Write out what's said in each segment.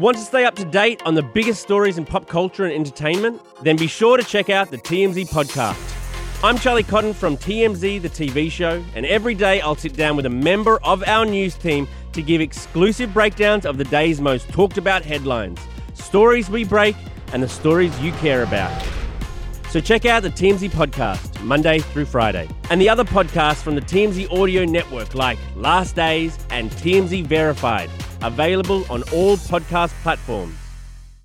Want to stay up to date on the biggest stories in pop culture and entertainment? Then be sure to check out the TMZ podcast. I'm Charlie Cotton from TMZ, the TV show, and every day I'll sit down with a member of our news team to give exclusive breakdowns of the day's most talked about headlines, stories we break, and the stories you care about. So check out the TMZ podcast, Monday through Friday, and the other podcasts from the TMZ audio network like Last Days and TMZ Verified, available on all podcast platforms.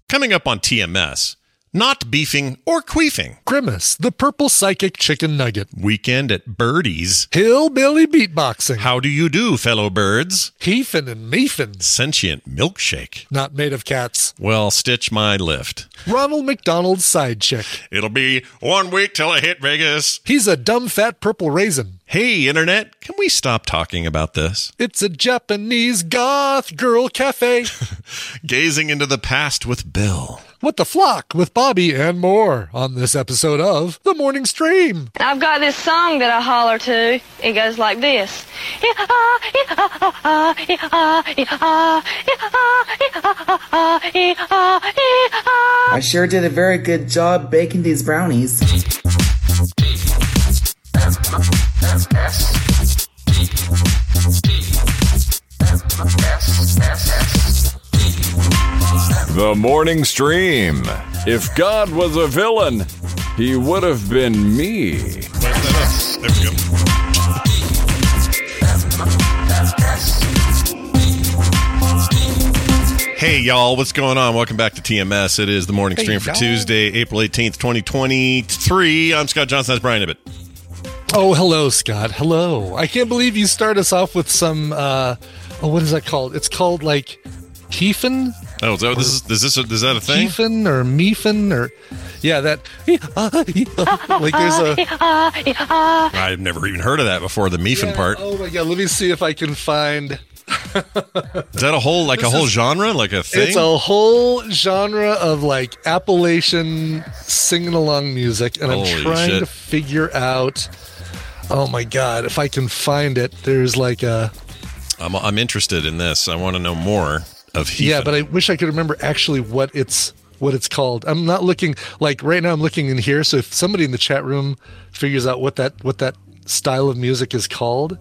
Coming up on TMS, not beefing or queefing. Grimace, the purple psychic chicken nugget. Weekend at Birdie's. Hillbilly beatboxing. How do you do, fellow birds? Heefin and meefin. Sentient milkshake. Not made of cats. Well, stitch my Lyft. Ronald McDonald's side chick. It'll be one week till I hit Vegas. He's a dumb fat purple raisin. Hey, Internet, can we stop talking about this? It's a Japanese goth girl cafe. Gazing into the past with Bill. What the flock with Bobby and more on this episode of The Morning Stream. I've got this song that I holler to. It goes like this. I sure did a very good job baking these brownies. The morning stream. If God was a villain, he would have been me. There we go. Hey y'all, what's going on? Welcome back to TMS. It is the morning stream for. Tuesday, April 18th, 2023. I'm Scott Johnson. That's Brian Ibbott. Oh, hello, Scott. Hello. I can't believe you start us off with some, uh, oh, what is that called? It's called like Heefin? Oh, so this is, is this a, is that a thing? Heefin or Meefin or, yeah, that, like there's a, I've never even heard of that before. The Meefin part. oh my God, let me see if I can find, Is that a whole like a whole genre, like a thing? it's a whole genre of like Appalachian singing along music, and I'm trying shit. to figure out, oh my God, if I can find it. There's like a, I'm, I'm interested in this. I want to know more of Heathen. Yeah, but I wish I could remember actually what it's what it's called. I'm not looking like right now. I'm looking in here. So if somebody in the chat room figures out what that what that style of music is called,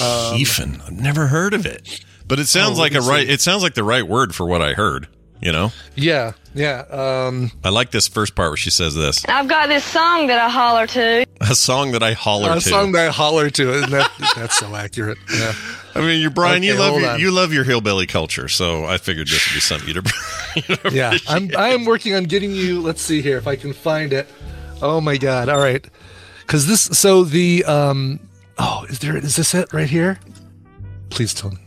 um, Heathen. I've never heard of it. But it sounds Oh, like a right. It sounds like the right word for what I heard. You know, yeah, yeah, um, I like this first part where she says this: I've got this song that I holler to. a song that I holler a to. A song that I holler to. Isn't that that's so accurate? Yeah. I mean, you Brian, you love your, on. you love your hillbilly culture, so I figured this would be something you'd. you'd yeah i'm i am working on getting you let's see here if i can find it oh my god all right because this so the um oh is there is this it right here please tell me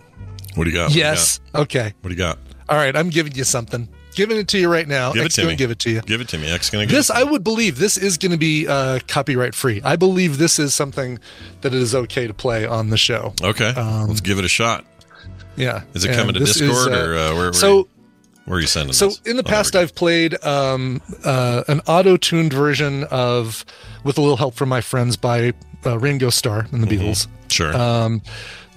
What do you got? What do you yes okay? What do you got? All right i'm giving you something giving it to you right now Give it X to gonna me. give it to you Give it to me. X gonna give this it to i would believe this is going to be uh copyright free i believe this is something that it is okay to play on the show Okay, let's give it a shot. yeah Is it coming to this is, Discord or uh, where? so where are you sending this? So this? in the Oh, past, go. I've played um, uh, an auto-tuned version of, with a little help from my friends, by uh, Ringo Starr and the Mm-hmm. Beatles. sure. Um,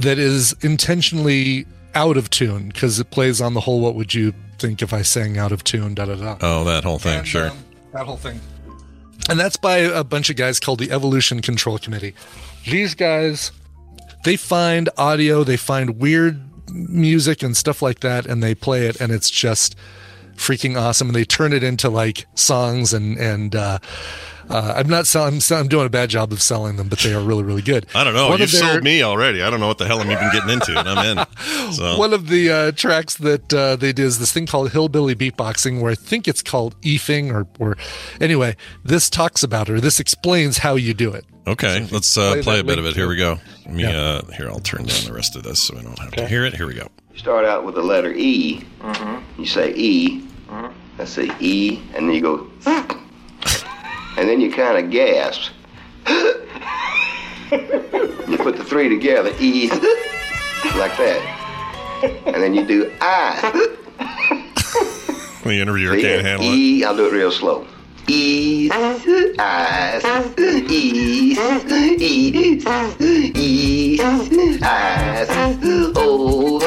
that is intentionally out of tune because it plays on the whole "What would you think if I sang out of tune?" Da da da. oh, that whole thing. And, sure. um, that whole thing. And that's by a bunch of guys called the Evolution Control Committee. These guys, they find audio, they find weird music and stuff like that, and they play it, and it's just freaking awesome. And they turn it into like songs and and. Uh, uh, I'm not selling. I'm, I'm doing a bad job of selling them, but they are really, really good. I don't know. One You've of their- sold me already. I don't know what the hell I'm even getting into, and I'm in. So One of the uh, tracks that uh, they did is this thing called Hillbilly Beatboxing, where I think it's called Eefing, or, or anyway, this talks about it, or this explains how you do it. okay, let's uh, play play, a bit of it. Here we go. Let me Yeah. uh, here. I'll turn down the rest of this so I don't have to hear it. Here we go. You start out with the letter E. You say E. Let's say E, and then you go, and then you kind of gasp. you put the three together, E, like that, and then you do I. The interviewer See? can't handle it. E, I'll do it real slow. E, eyes, E, E, E, eyes, oh,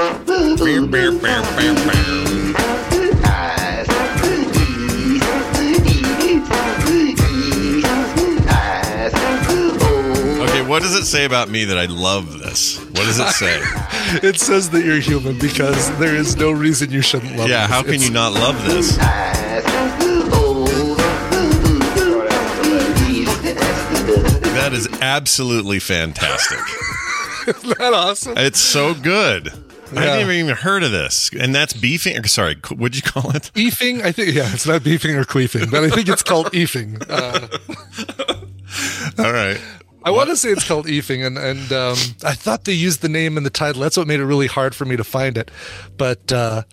what does it say about me that I love this? What does it say? It says that you're human because there is no reason you shouldn't love. This. Yeah, this. how can It's- you not love this? eyes. Start out with the letter. That is absolutely fantastic. Isn't that awesome? It's so good. I Yeah. hadn't even heard of this, and that's beefing. Sorry, what'd you call it? Eefing, I think. Yeah, it's not beefing or queefing, but I think it's called eefing. Uh, All right. I want to say it's called Eefing, and and um, I thought they used the name in the title. That's what made it really hard for me to find it. But uh,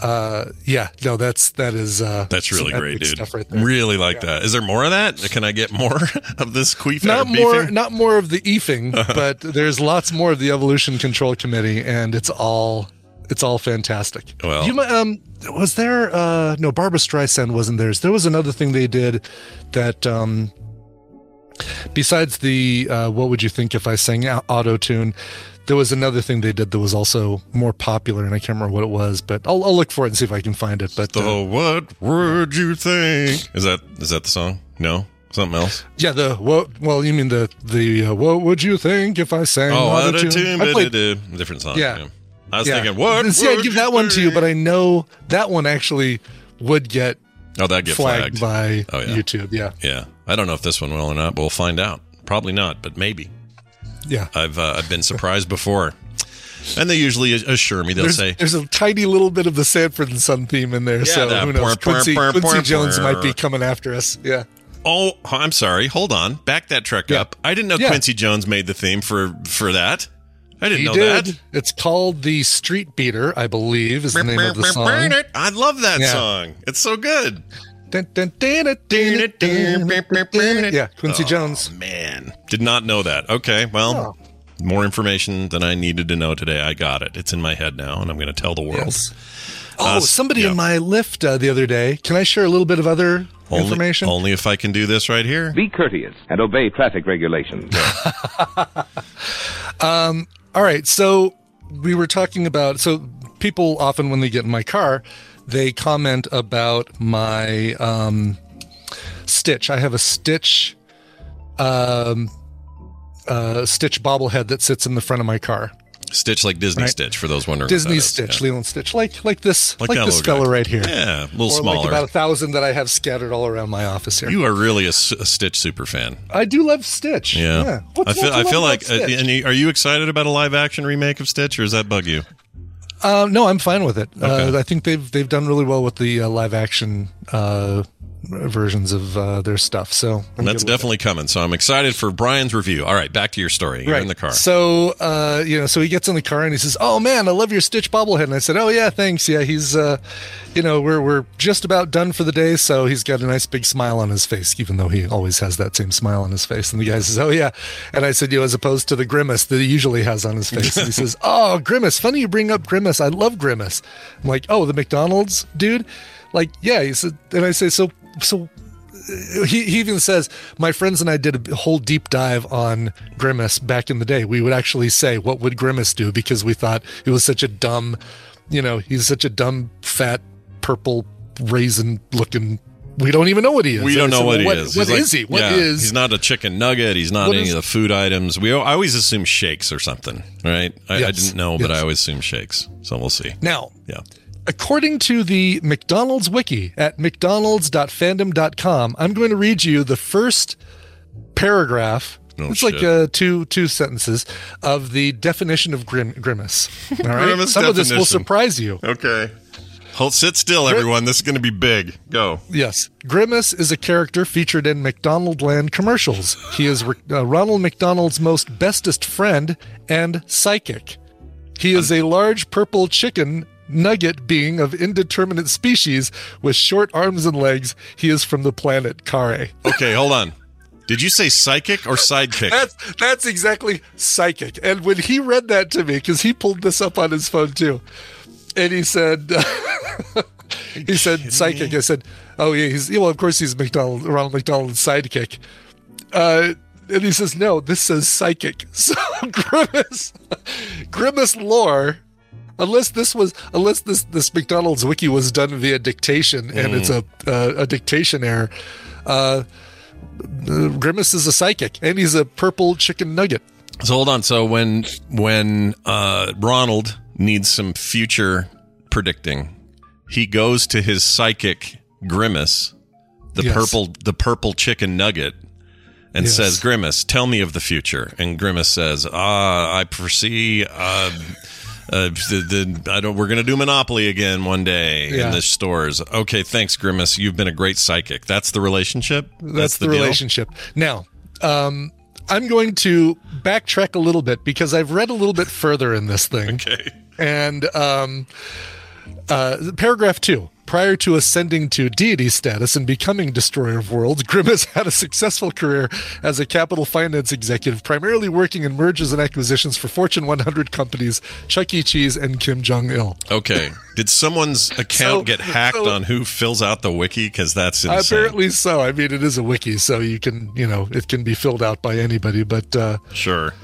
uh, yeah, no, that's that is uh, That's really great, dude. Right there. Really like that. Is there more of that? Can I get more of this queefing? Not more, not more of the Eefing, but there's lots more of the Evolution Control Committee, and it's all it's all fantastic. Well- you um, was there? Uh, no, Barbra Streisand wasn't theirs. There was another thing they did that um, besides the uh, what would you think if I sang auto tune. There was another thing they did that was also more popular, and I can't remember what it was, but I'll, I'll look for it and see if I can find it. But uh, what would you think? Is that is that the song? No, something else. Yeah, the what? Well, you mean the the uh, what would you think if I sang? Oh, auto-tune? I played- different song. Yeah. I was yeah. thinking, what? See, I'd give that one to you, but I know that one actually would get oh, that get flagged, flagged. by Oh, yeah. YouTube. Yeah, Yeah, I don't know if this one will or not, but we'll find out. Probably not, but maybe. yeah. I've uh, I've been surprised before, and they usually assure me. They'll There's, say, there's a tiny little bit of the Sanford and Son theme in there, so that who knows? pwah, Quincy, pwah, Quincy pwah, Jones might be coming after us. Yeah, "Oh, I'm sorry. Hold on. Back that truck Yeah. up. I didn't know Yeah. Quincy Jones made the theme for for that. I didn't he know did. that." It's called the Street Beater, I believe, is the name of the song. I love that Yeah. song. It's so good. Yeah, Quincy Oh, Jones. Man, did not know that. Okay, well, more information than I needed to know today. I got it. It's in my head now, and I'm going to tell the world. Yes. Oh, Uh, somebody yeah. in my Lyft uh, the other day. Can I share a little bit of other Only, information? only if I can do this right here. Be courteous and obey traffic regulations. All right, so we were talking about so people often when they get in my car, they comment about my um, Stitch. I have a Stitch um, uh, Stitch bobblehead that sits in the front of my car. Stitch like Disney Right. Stitch for those wondering. Disney. Stitch, Yeah. Lilo and Stitch, like like this, Like like, this little guy. fella right here. Yeah, a little or smaller. like about a thousand that I have scattered all around my office here. you are really a Stitch super fan. I do love Stitch. Yeah, What's I feel. I feel like. Uh, and are you excited about a live action remake of Stitch, or does that bug you? Uh, no, I'm fine with it. Okay. Uh, I think they've they've done really well with the uh, live action uh, versions of uh, their stuff. So That's definitely coming. So I'm excited for Brian's review. All right, back to your story. You're right in the car. So uh, you know, so he gets in the car and he says, "Oh man, I love your Stitch bobblehead." And I said, "Oh yeah, thanks. Yeah, he's uh, you know, we're we're just about done for the day, so he's got a nice big smile on his face, even though he always has that same smile on his face." And the guy says, "Oh yeah," and I said, "You know, as opposed to the grimace that he usually has on his face." and he says, "Oh, grimace. Funny you bring up grimace. I love grimace." I'm like, "Oh, the McDonald's dude." Like, yeah, he said, and I say, so, so uh, he, he even says my friends and I did a whole deep dive on Grimace back in the day. We would actually say what would Grimace do because we thought it was such a dumb, you know, he's such a dumb, fat, purple raisin looking we don't even know what he is. We don't know said, what well, he is. What He's is like- he? What yeah, is- He's not a chicken nugget. He's not any is- of the food items. We I always assume shakes or something, right? I, I didn't know, but yes. I always assume shakes. So we'll see. Now, Yeah. According to the McDonald's wiki at mcdonalds.fandom.com, I'm going to read you the first paragraph. Oh, it's like uh, two two sentences of the definition of grim, grimace. All right, Grimace some of this will definition. surprise you. Okay. Hold, sit still, everyone. This is going to be big. Go. Yes. Grimace is a character featured in McDonaldland commercials. He is uh, Ronald McDonald's most bestest friend and psychic. He is a large purple chicken nugget being of indeterminate species with short arms and legs. He is from the planet Kare. Okay, hold on. Did you say psychic or sidekick? That's that's exactly psychic. And when he read that to me, because he pulled this up on his phone too, and he said, he said psychic. I said, oh yeah, he's well, of course he's McDonald, Ronald McDonald's sidekick. Uh, and he says, no, this says psychic. So grimace, grimace lore. Unless this was, unless this this McDonald's wiki was done via dictation and it's a uh, a dictation error, uh, uh, Grimace is a psychic and he's a purple chicken nugget. So hold on. So when when uh, Ronald needs some future predicting, he goes to his psychic Grimace, the Yes. purple the purple chicken nugget, and Yes. says, "Grimace, tell me of the future." And Grimace says, "Ah, I foresee." Uh, uh, the, the, I don't. We're gonna do Monopoly again one day Yeah. in the stores. Okay, thanks, Grimace. You've been a great psychic. That's the relationship. That's, the, deal? relationship. Now, um, I'm going to backtrack a little bit because I've read a little bit further in this thing. Okay. And um, uh, paragraph two. Prior to ascending to deity status and becoming Destroyer of Worlds, Grimace had a successful career as a capital finance executive, primarily working in mergers and acquisitions for Fortune 100 companies, Chuck E. Cheese, and Kim Jong Il. Okay. Did someone's account So- get hacked so- on who fills out the wiki? Because that's insane. Apparently so. I mean, it is a wiki, so you can, you know, it can be filled out by anybody. But uh, Sure.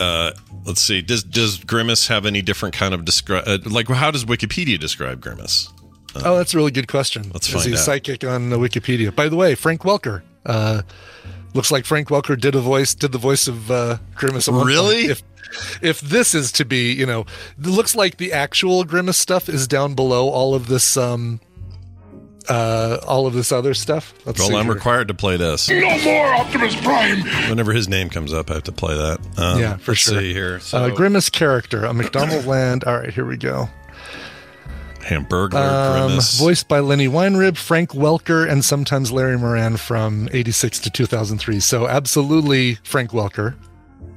Uh, let's see. Does does Grimace have any different kind of describe? Uh, like, how does Wikipedia describe Grimace? Oh, that's a really good question. Let's is find he out. psychic on the Wikipedia? By the way, Frank Welker. Uh, looks like Frank Welker did a voice, did the voice of uh, Grimace. at one point. Really? If if this is to be, you know, it looks like the actual Grimace stuff is down below all of this. Um, uh, all of this other stuff. Let's Well, see I'm here. required to play this. No more Optimus Prime! Whenever his name comes up, I have to play that. Um, Yeah, for let's sure. See here. So, uh, Grimace character, a McDonald Land. All right, here we go. Hamburglar Um, Grimace. voiced by Lennie Weinrib, Frank Welker, and sometimes Larry Moran from 86 to 2003. So, absolutely Frank Welker.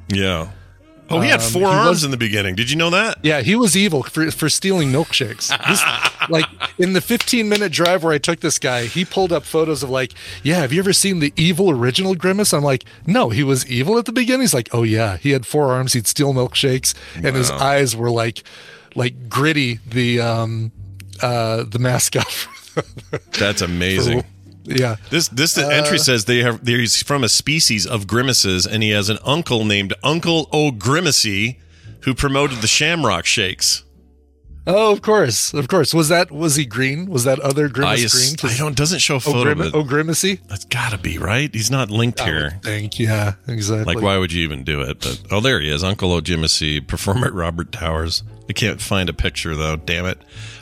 yeah. Oh, he had Um, four he arms was- in the beginning. Did you know that? Yeah, he was evil for, for stealing milkshakes. This, like, in the 15 minute drive where I took this guy, he pulled up photos of, like, yeah, have you ever seen the evil original Grimace? I'm like, no, he was evil at the beginning. He's like, oh, yeah, he had four arms. He'd steal milkshakes, and his eyes were like, like gritty, the, um, uh, the mascot. That's amazing. yeah. This this Uh, entry says they have he's from a species of grimaces, and he has an uncle named Uncle O'Grimacey, who promoted the Shamrock Shakes. Oh, of course, of course. Was that was he green? Was that other I, grimace ass- green? I don't doesn't show a photo O'Grim-. O'Grimacey? That's got to be right. He's not linked I here. Thank yeah, exactly. Like, why would you even do it? But oh, there he is, Uncle O'Grimacey, performer at Robert Towers. I can't find a picture though. Damn it.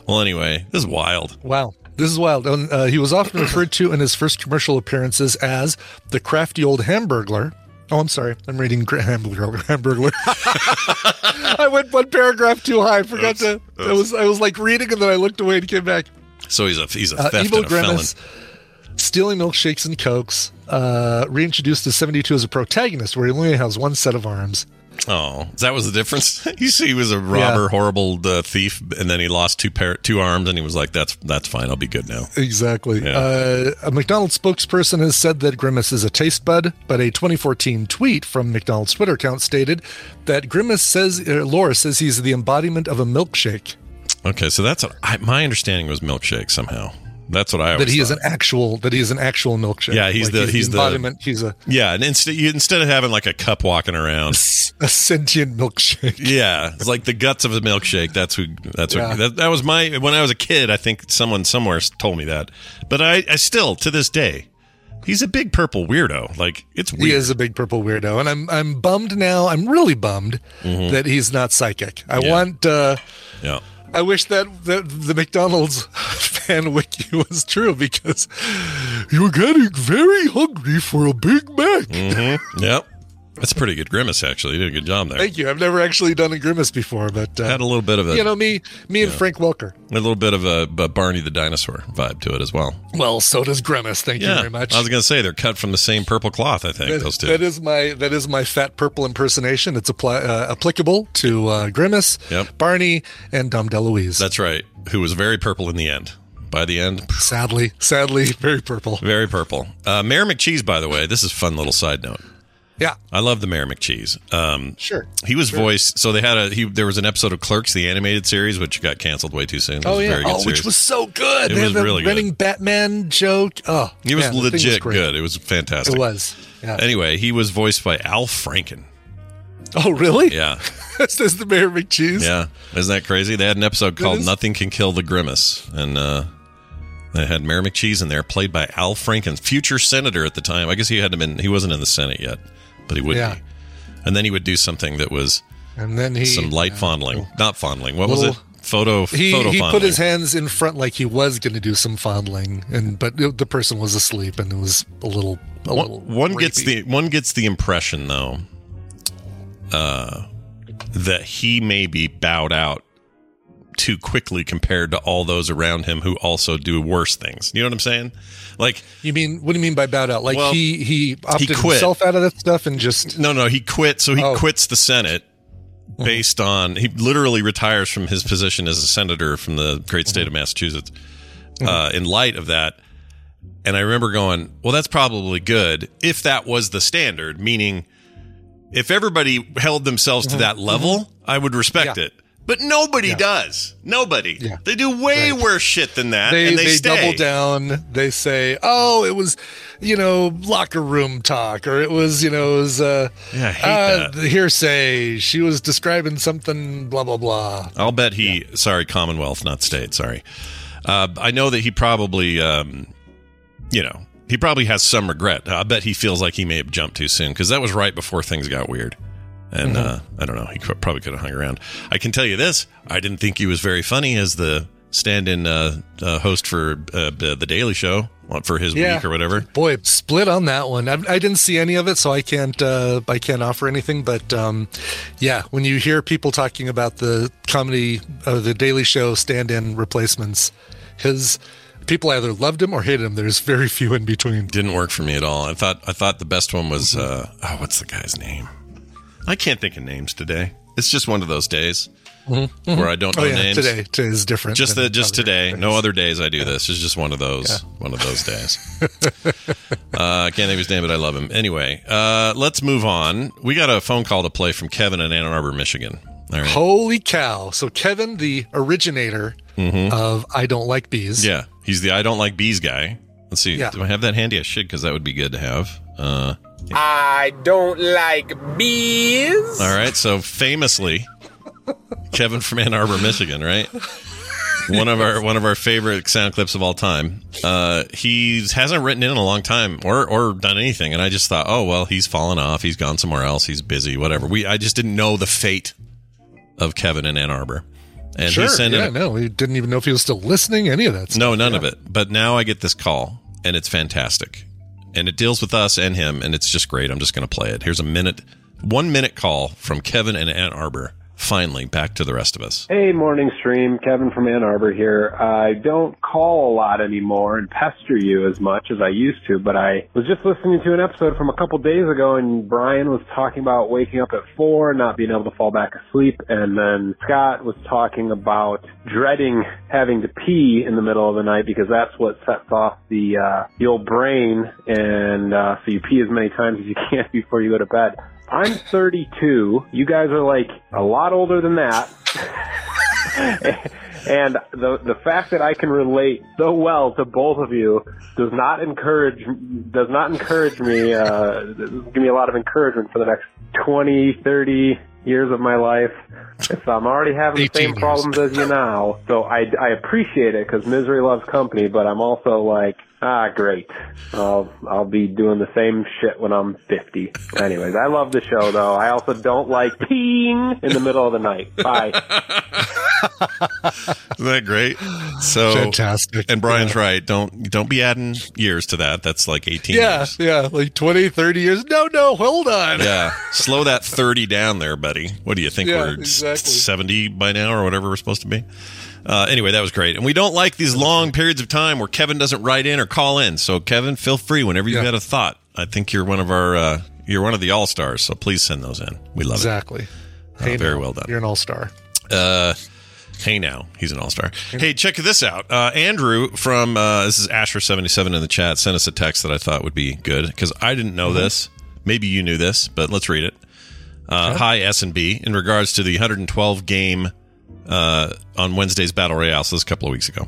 Well, anyway, this is wild. Wow. This is wild. And, uh, he was often referred to in his first commercial appearances as the crafty old hamburglar. Oh, I'm sorry. I'm reading gra- hamburger. Hamburglar. I went one paragraph too high. I forgot to. I was I was like reading and then I looked away and came back. So he's a he's a Uh, evil and a felon. stealing milkshakes and cokes. Uh, reintroduced to 72 as a protagonist, where he only has one set of arms. Oh, that was the difference. you see, he was a robber, Yeah. horrible uh, thief, and then he lost two pair, two arms, and he was like, "That's that's fine. I'll be good now." Exactly. Yeah. Uh, a McDonald's spokesperson has said that Grimace is a taste bud, but a 2014 tweet from McDonald's Twitter account stated that Grimace says, uh, Laura says he's the embodiment of a milkshake. Okay, so that's a, I, my understanding was milkshake somehow. That's what I that always he is an actual that he is an actual milkshake. Yeah, he's Like, the- he's the- embodiment. he's a Yeah, and instead instead of having like a cup walking around, a sentient milkshake. yeah, it's like the guts of a milkshake. That's who. That's Yeah. what. That, that was my when I was a kid. I think someone somewhere told me that, but I, I still to this day, he's a big purple weirdo. Like it's weird. He is a big purple weirdo, and I'm I'm bummed now. I'm really bummed that he's not psychic. I Mm-hmm. Yeah. want. uh Yeah. I wish that the, the McDonald's fan wiki was true because you're getting very hungry for a Big Mac. Mm-hmm. Yep. That's a pretty good grimace, actually. You did a good job there. Thank you. I've never actually done a grimace before, but uh, Had a little bit of a, you know me, me and Yeah. Frank Welker. a little bit of a, a Barney the dinosaur vibe to it as well. Well, so does grimace. Thank you very much. I was going to say they're cut from the same purple cloth. I think That- those two. that is my that is my fat purple impersonation. It's apply, uh, applicable to uh, Grimace, Yep. Barney, and Dom DeLuise. That's right. Who was very purple in the end. By the end, sadly, sadly, very purple. very purple. Uh, Mayor McCheese, by the way, this is a fun little side note. Yeah, I love the Mayor McCheese. Um, sure. he was Sure. voiced. So they had a he. There was an episode of Clerks, the animated series, which got canceled way too soon. Was Oh yeah, very good oh, which was so good. It they was had really good. running Batman joke. Oh, He was legit great. good. It was fantastic. It was. Yeah. Anyway, he was voiced by Al Franken. Oh really? Yeah. this is the Mayor McCheese. Yeah, isn't that crazy? They had an episode called is- "Nothing Can Kill the Grimace," and uh, they had Mayor McCheese in there, played by Al Franken, future senator at the time. I guess he hadn't been; he wasn't in the Senate yet, but he would Yeah. be. And then he would do something that was And then he some light fondling, not fondling. What was it? Photo. he photo he fondling. put his hands in front like he was going to do some fondling, and but the the person was asleep, and it was a little. A one, little one gets the one gets the impression though uh that he maybe bowed out too quickly compared to all those around him who also do worse things you know what i'm saying like You mean what do you mean by bowed out? Like Well, he he opted quit. himself out of that stuff and just no no he quit so he Oh. quits the senate based on he literally retires from his position as a senator from the great state of massachusetts uh, in light of that and i remember going well that's probably good if that was the standard meaning if everybody held themselves to that level i would respect Mm-hmm. Yeah. it but nobody Yeah. does nobody Yeah. they do way Right. worse shit than that they and they, they, double down. They say, "Oh, it was, you know, locker room talk, or it was, you know, it was uh, Yeah, uh, hearsay. She was describing something, blah blah blah." I'll bet he. Sorry, Commonwealth, not state. Sorry. Uh, I know that he probably, um, you know, he probably has some regret. I bet he feels like he may have jumped too soon because that was right before things got weird. And uh, I don't know. He probably could have hung around. I can tell you this: I didn't think he was very funny as the stand-in uh, uh, host for uh, the Daily Show for his Yeah. week or whatever. Boy, split on that one. I, I didn't see any of it, so I can't uh, I can't offer anything. But um, yeah, when you hear people talking about the comedy, uh, the Daily Show stand-in replacements, his people either loved him or hated him. There's very few in between. Didn't work for me at all. I thought I thought the best one was uh, oh, what's the guy's name? I can't think of names today. It's just one of those days where I don't know Oh yeah, names. today today is different. Just the just today. days. No other days I do this. It's just one of those one of those days. uh, I can't think of his name, but I love him. Anyway, uh, let's move on. We got a phone call to play from Kevin in Ann Arbor, Michigan. All right. Holy cow! So Kevin, the originator of I Don't Like Bees. Mm-hmm. Yeah, he's the I don't like bees guy. Let's see. Yeah. Do I have that handy? I should because that would be good to have. Uh, I don't like bees. all right. So famously, Kevin from Ann Arbor, Michigan, right? one of our one of our favorite sound clips of all time. Uh, he hasn't written in in a long time or or done anything, and I just thought, oh well, he's fallen off. He's gone somewhere else. He's busy. Whatever. We I just didn't know the fate of Kevin in Ann Arbor, and sure. he sent yeah, in. no, we didn't even know if he was still listening. Any of that? Stuff. No, none of it. But now I get this call, and it's fantastic, and it deals with us and him, and it's just great. I'm just going to play it. Here's a minute, one minute call from Kevin in Ann Arbor. Finally, back to the rest of us. Hey, morning stream. Kevin from Ann Arbor here. I don't call a lot anymore and pester you as much as I used to, but I was just listening to an episode from a couple days ago and Brian was talking about waking up at four, and not being able to fall back asleep, and then Scott was talking about dreading having to pee in the middle of the night because that's what sets off the uh, the old brain, and uh, so you pee as many times as you can before you go to bed. I'm 32. You guys are like a lot older than that. and the the fact that I can relate so well to both of you does not encourage does not encourage me. Uh, give me a lot of encouragement for the next 20, 30 years of my life. So I'm already having the same problems as you now. So I, I appreciate it because misery loves company, but I'm also like, ah, great. I'll, I'll be doing the same shit when I'm 50. Anyways, I love the show though. I also don't like peeing in the middle of the night. Bye. Isn't that great? So Fantastic. And Brian's right. Don't don't be adding years to that. That's like 18 Yeah, years. yeah, like 20, 30 years. No, no, hold on. Yeah. Slow that 30 down there, buddy. What do you think? Yeah, we're exactly. 70 by now or whatever we're supposed to be? Uh, anyway, that was great. And we don't like these long periods of time where Kevin doesn't write in or call in. So, Kevin, feel free whenever you've got a thought. I think you're one of our, uh, you're one of the all stars. So please send those in. We love Exactly. it. Uh, very well done. You're an all star. Uh, hey now, he's an all star. Hey, check this out. Uh, Andrew from uh, this is Asher seventy seven in the chat sent us a text that I thought would be good because I didn't know this. Maybe you knew this, but let's read it. Uh, Hi S and B in regards to the 112 game uh, on Wednesday's Battle Royale. So this is a couple of weeks ago.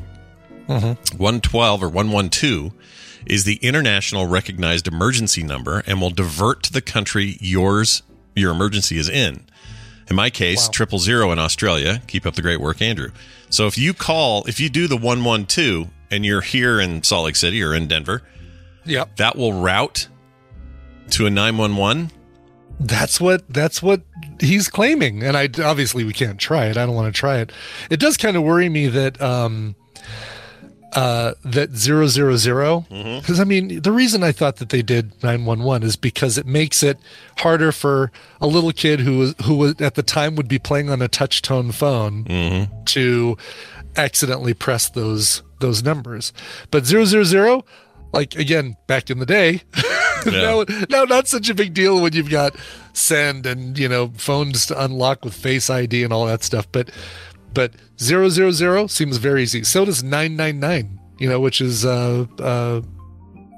Mm-hmm. 112 or 112 is the international recognized emergency number and will divert to the country yours your emergency is in. In my case, triple zero in Australia. Keep up the great work, Andrew. So if you call, if you do the 112 and you're here in Salt Lake City or in Denver, Yep. that will route to a 911. That's what that's what he's claiming, and I obviously we can't try it. I don't want to try it. It does kind of worry me that um, uh, that zero zero zero because I mean the reason I thought that they did nine one one is because it makes it harder for a little kid who was who was at the time would be playing on a touch tone phone to accidentally press those those numbers. But zero zero zero, like again back in the day. now, now not such a big deal when you've got send and you know phones to unlock with face id and all that stuff but but 000 seems very easy so does 999 you know which is uh uh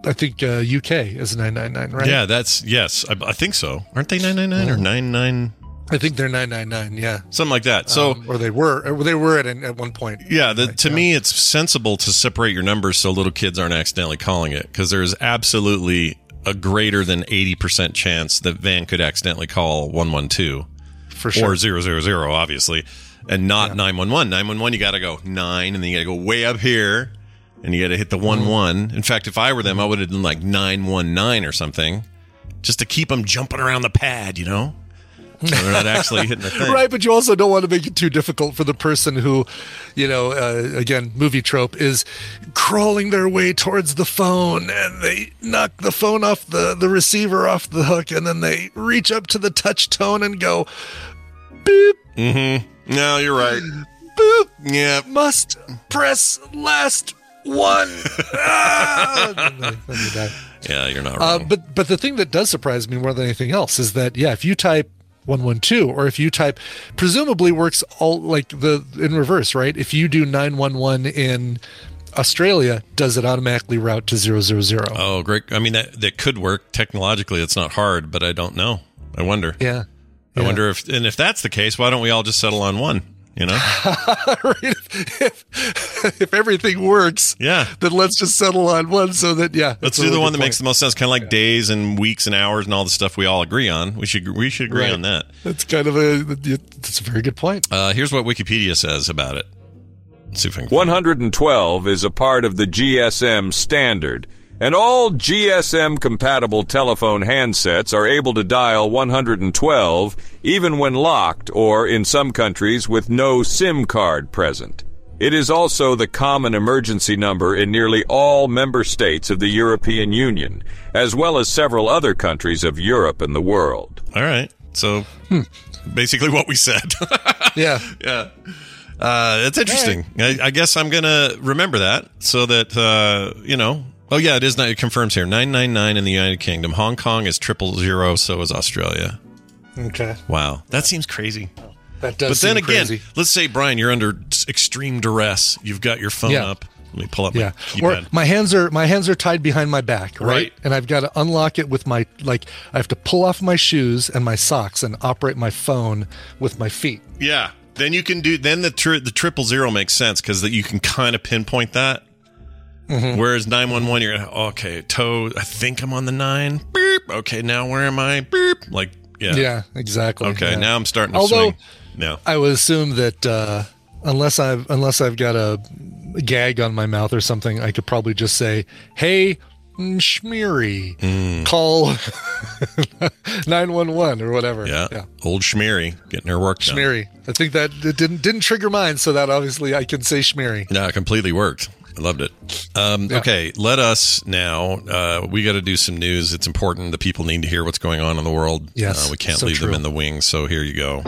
i think uh uk is 999 right Yeah, that's yes, I, I think so. Aren't they 999 or 99? I think they're 999 yeah Something like that. So Um, or they were or they were at at one point Yeah, the, to me, it's sensible to separate your numbers so little kids aren't accidentally calling it because there's absolutely a greater than 80% chance that Van could accidentally call 112 for sure or 000, obviously, and not 911. 911, you got to go nine and then you got to go way up here and you got to hit the 1 1. In fact, if I were them, I would have done like 919 or something just to keep them jumping around the pad, you know? So they're not actually hitting the thing. right but you also don't want to make it too difficult for the person who you know uh, again movie trope is crawling their way towards the phone and they knock the phone off the the receiver off the hook and then they reach up to the touch tone and go beep Mm-hmm. No, you're right. boop Yeah. must press last one Ah! And then- then you die. Yeah, you're not Uh, but but the thing that does surprise me more than anything else is that yeah, if you type one one two or if you type presumably works all like the in reverse, right? If you do nine one one in Australia, does it automatically route to zero zero zero? Oh, great. I mean, that, that could work. Technologically, it's not hard, but I don't know. I wonder. Yeah. I Yeah. wonder if, and if that's the case, why don't we all just settle on one? You know? right? If, if everything works, Yeah. then let's just settle on one so that yeah. Let's that's a do the one good that makes the most sense, kind of like days and weeks and hours and all the stuff we all agree on. We should we should agree Right. on that. That's kind of a that's a very good point. Uh, here's what Wikipedia says about it. Let's see if I can 112 is a part of the GSM standard, and all GSM compatible telephone handsets are able to dial 112 even when locked or, in some countries, with no SIM card present. It is also the common emergency number in nearly all member states of the European Union, as well as several other countries of Europe and the world. All right. So basically what we said. Yeah. yeah. Uh, it's interesting. I, I guess I'm gonna remember that so that uh, you know. Oh yeah, it is. Not, it confirms here. Nine nine nine in the United Kingdom. Hong Kong is triple zero. So is Australia. Okay. Wow, that seems crazy. That does but then again, crazy. let's say Brian, you're under extreme duress. You've got your phone Yeah. up. Let me pull up Yeah. my Or my hands are my hands are tied behind my back, right? Right. And I've got to unlock it with my like I have to pull off my shoes and my socks and operate my phone with my feet. yeah, Then you can do. Then the tri- the triple zero makes sense because that you can kind of pinpoint that. Mm-hmm. Whereas nine one one, you're okay. Toe. I think I'm on the nine. Beep. Okay, now where am I? Beep. Like yeah. Yeah, exactly. Okay, yeah. now I'm starting to Although, swing. No. I would assume that uh, unless I've unless I've got a gag on my mouth or something, I could probably just say, "Hey, Schmeary, Mm. call nine one one or whatever." Yeah. yeah. Old Schmeary getting her work done. Schmeary. I think that it didn't didn't trigger mine, so that obviously I can say Schmeary. Yeah, it completely worked. I loved it. Um, Yeah. Okay, let us now. Uh, we got to do some news. It's important. The people need to hear what's going on in the world. Yes, uh, we can't so leave them in the wings. So here you go.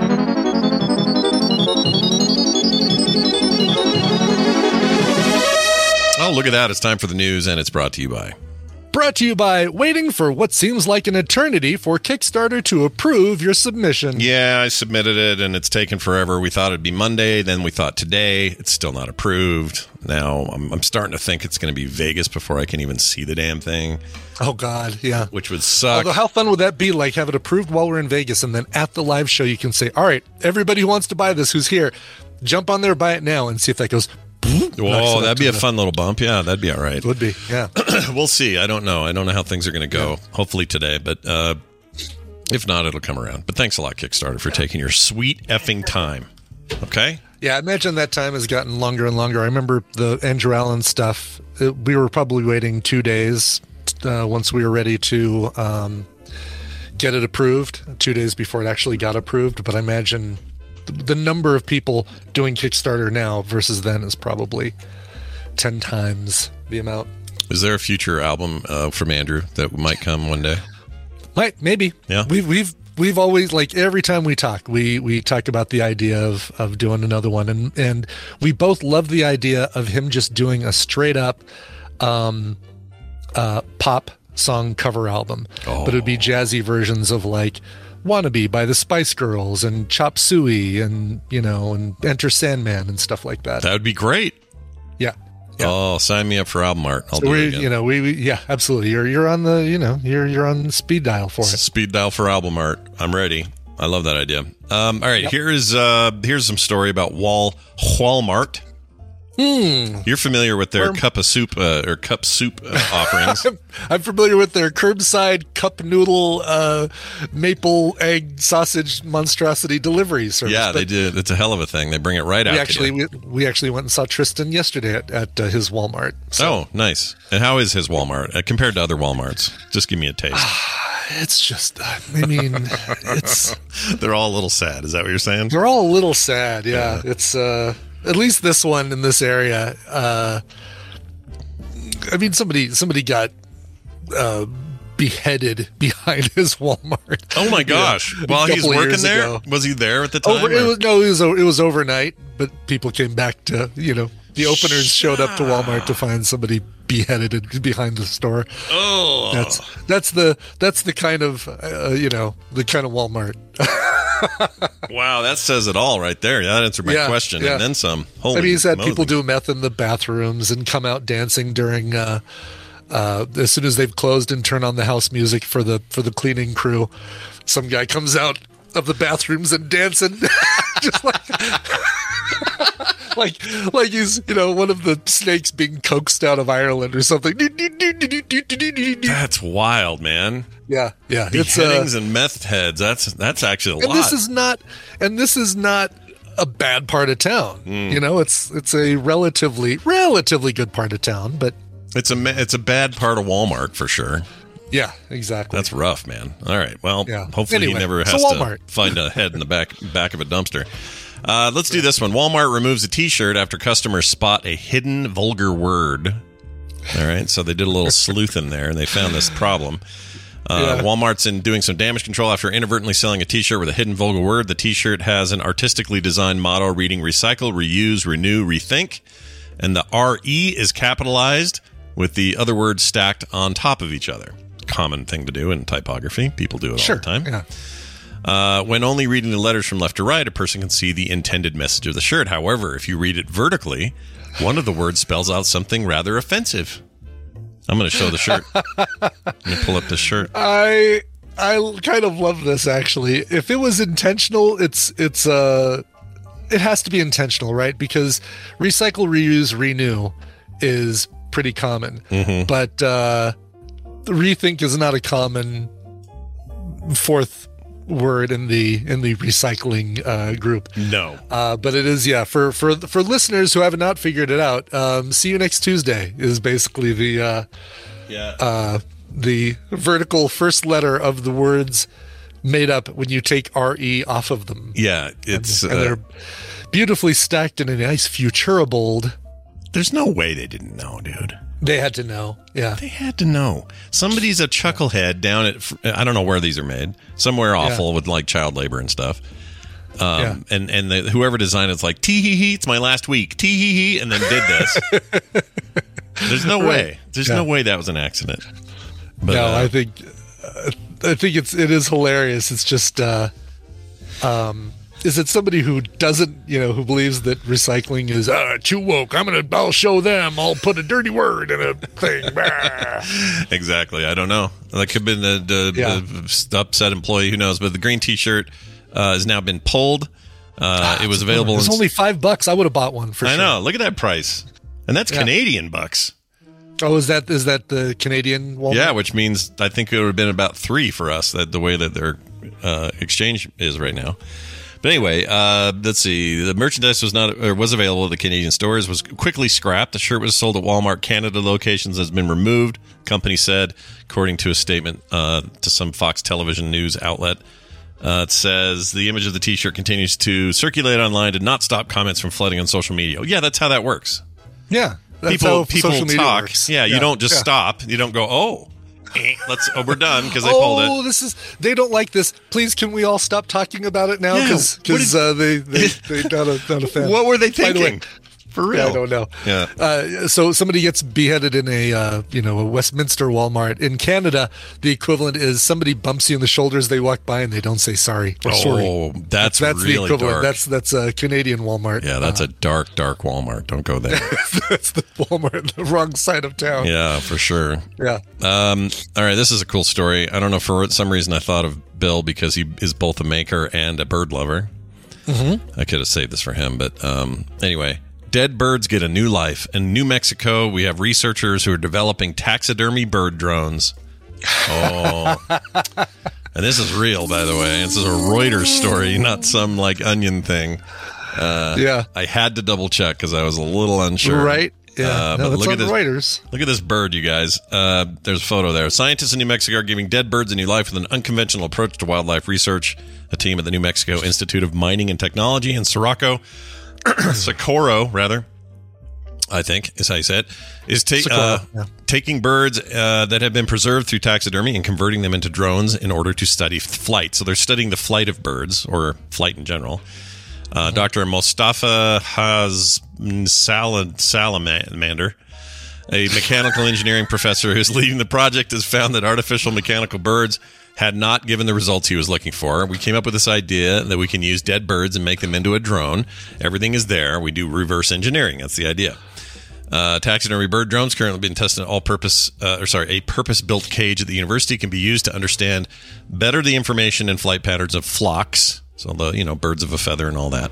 Oh, look at that! It's time for the news, and it's brought to you by. Brought to you by waiting for what seems like an eternity for Kickstarter to approve your submission. Yeah, I submitted it, and it's taken forever. We thought it'd be Monday, then we thought today. It's still not approved. Now I'm, I'm starting to think it's going to be Vegas before I can even see the damn thing, Oh God, yeah. which would suck. Although, how fun would that be? Like, have it approved while we're in Vegas, and then at the live show, you can say, "All right, everybody who wants to buy this, who's here, jump on there, buy it now, and see if that goes." Knocks Whoa, that'd be a the- fun little bump. Yeah, that'd be all right. Would be, yeah. we'll see. I don't know. I don't know how things are going to go. Hopefully today, but uh, if not, it'll come around. But thanks a lot, Kickstarter, for taking your sweet effing time. Okay. Yeah, I imagine that time has gotten longer and longer. I remember the Andrew Allen stuff. It, we were probably waiting two days uh, once we were ready to um, get it approved. Two days before it actually got approved. But I imagine th- the number of people doing Kickstarter now versus then is probably ten times the amount. Is there a future album uh, from Andrew that might come one day? Might maybe. Yeah. We've we've we've always like every time we talk, we we talk about the idea of of doing another one, and and we both love the idea of him just doing a straight up, um, uh, pop song cover album, but it would be jazzy versions of like. Wannabe by the Spice Girls and Chop Suey and you know and Enter Sandman and stuff like that. That would be great. yeah, Oh, sign me up for album art. I'll so do we it again. you know we, we yeah absolutely you're you're on the you know you're you're on speed dial for it. Speed dial for album art. I'm ready. I love that idea. Um, all right, here's uh, here's some story about Wall Walmart. Hmm. You're familiar with their Where- cup of soup uh, or cup soup uh, offerings. I'm familiar with their curbside cup noodle uh, maple egg sausage monstrosity delivery service. yeah, they do. It's a hell of a thing. They bring it right out. We to actually you. we, we actually went and saw Tristan yesterday at, at uh, his Walmart. oh, nice. And how is his Walmart uh, compared to other WalMarts? Just give me a taste. It's just, uh, I mean, it's They're all a little sad. Is that what you're saying? they're all a little sad. Yeah, it's uh, at least this one in this area. Uh, I mean, somebody somebody got uh, beheaded behind his Walmart. Oh my gosh! a While he's working there, ago. was he there at the time? Over, it was, no, it was it was overnight, but people came back to you know the openers showed up to Walmart to find somebody beheaded behind the store. Oh, That's that's the that's the kind of uh, you know the kind of Walmart. wow! That says it all right there. Yeah, That answered my Yeah, question yeah. and then some. Holy I mean, he's had people do meth in the bathrooms and come out dancing during. Uh, uh, as soon as they've closed and turn on the house music for the for the cleaning crew, some guy comes out of the bathrooms and dancing, just like like like he's you know one of the snakes being coaxed out of Ireland or something. That's wild, man. Yeah, yeah, it's uh, and meth heads. That's that's actually a and lot. this is not and this is not a bad part of town. Hmm. You know, it's it's a relatively relatively good part of town, but it's a it's a bad part of Walmart for sure. yeah, exactly. That's rough, man. All right. Well, Yeah. hopefully Anyway, he never has to find a head in the back back of a dumpster. Uh, let's do this one. Walmart removes a T-shirt after customers spot a hidden vulgar word. All right, so they did a little sleuthing there, and they found this problem. Uh, Yeah. Walmart's in doing some damage control after inadvertently selling a T-shirt with a hidden vulgar word. The T-shirt has an artistically designed motto reading "Recycle, Reuse, Renew, Rethink," and the RE is capitalized with the other words stacked on top of each other. Common thing to do in typography. People do it sure. all the time. Yeah. Uh, when only reading the letters from left to right, a person can see the intended message of the shirt. However, if you read it vertically, one of the words spells out something rather offensive. I'm going to show the shirt. Me pull up the shirt. I I kind of love this actually. If it was intentional, it's it's uh it has to be intentional, right? Because recycle, reuse, renew is pretty common, Mhm. but uh, rethink is not a common fourth word in the in the recycling uh, group. No. Uh, but it is yeah for for for listeners who have not figured it out. Um, see you next Tuesday is basically the uh, Yeah. uh, the vertical first letter of the words made up when you take re off of them. Yeah, it's and uh, they're beautifully stacked in a nice Futura bold. there's no way they didn't know, dude. They had to know. Yeah. They had to know. Somebody's a chucklehead down at I don't know where these are made. Somewhere awful with like child labor and stuff. Um, Yeah. and and the, whoever designed it's like tee hee hee. It's my last week. Tee hee hee, and then did this. There's no Right. way. There's no way that was an accident. But, no, uh, I think uh, I think it's it is hilarious. It's just uh um is it somebody who doesn't, you know, who believes that recycling is uh too woke? I'm gonna I'll show them. I'll put a dirty word in a thing. Exactly. I don't know. That could have been the, the, Yeah. the upset employee. Who knows? But the green T-shirt uh, has now been pulled. Uh, it was available. It's only five bucks. I would have bought one for I sure. know. Look at that price, and that's Yeah. Canadian bucks. Oh, is that is that the Canadian Walmart? Yeah, which means I think it would have been about three for us. That the way that their uh, exchange is right now. But anyway, uh, let's see. The merchandise was not or was available at the Canadian stores. Was quickly scrapped. The shirt was sold at Walmart Canada locations. Has been removed. Company said, according to a statement uh, to some Fox Television news outlet. Uh, it says the image of the T-shirt continues to circulate online. Did not stop comments from flooding on social media. Yeah, that's how that works. Yeah. That's people how people social media talk. works. Yeah, you don't just yeah. stop. You don't go, oh, eh, let's. Oh, we're done because they oh, pulled it. Oh, this is they don't like this. Please, can we all stop talking about it now? Yeah, Because is- uh, they they they not a not a fan. What were they By the way, thinking? For Yeah. I don't know. Yeah. Uh, so somebody gets beheaded in a uh, you know a Westminster Walmart in Canada. The equivalent is somebody bumps you in the shoulders. They walk by and they don't say sorry or sorry. Oh, that's that's the equivalent. dark. That's that's a Canadian Walmart. yeah, that's a dark, dark Walmart. Don't go there. that's the Walmart the wrong side of town. yeah, for sure. Yeah. Um, all right, this is a cool story. I don't know for some reason I thought of Bill because he is both a maker and a bird lover. Mm-hmm. I could have saved this for him, but um, anyway, dead birds get a new life. In New Mexico, we have researchers who are developing taxidermy bird drones. Oh, and this is real, by the way. This is a Reuters story, not some like onion thing. Uh, Yeah. I had to double check because I was a little unsure. Right. Yeah. Uh, no, but that's look at this. Reuters. Look at this bird, you guys. Uh, there's a photo there. Scientists in New Mexico are giving dead birds a new life with an unconventional approach to wildlife research. A team at the New Mexico Institute of Mining and Technology in Sirocco, Socorro, rather, I think is how you say it, is ta- uh, yeah. taking birds uh, that have been preserved through taxidermy and converting them into drones in order to study flight. So they're studying the flight of birds or flight in general. Uh, Dr. Mostafa Haz Salamander, a mechanical engineering professor who's leading the project, has found that artificial mechanical birds had not given the results he was looking for. We came up with this idea that we can use dead birds and make them into a drone. Everything is there. We do reverse engineering. That's the idea. Uh, taxidermy bird drones currently being tested in all purpose, uh, or sorry, a purpose built cage at the university can be used to understand better the information and flight patterns of flocks. So the you know birds of a feather and all that.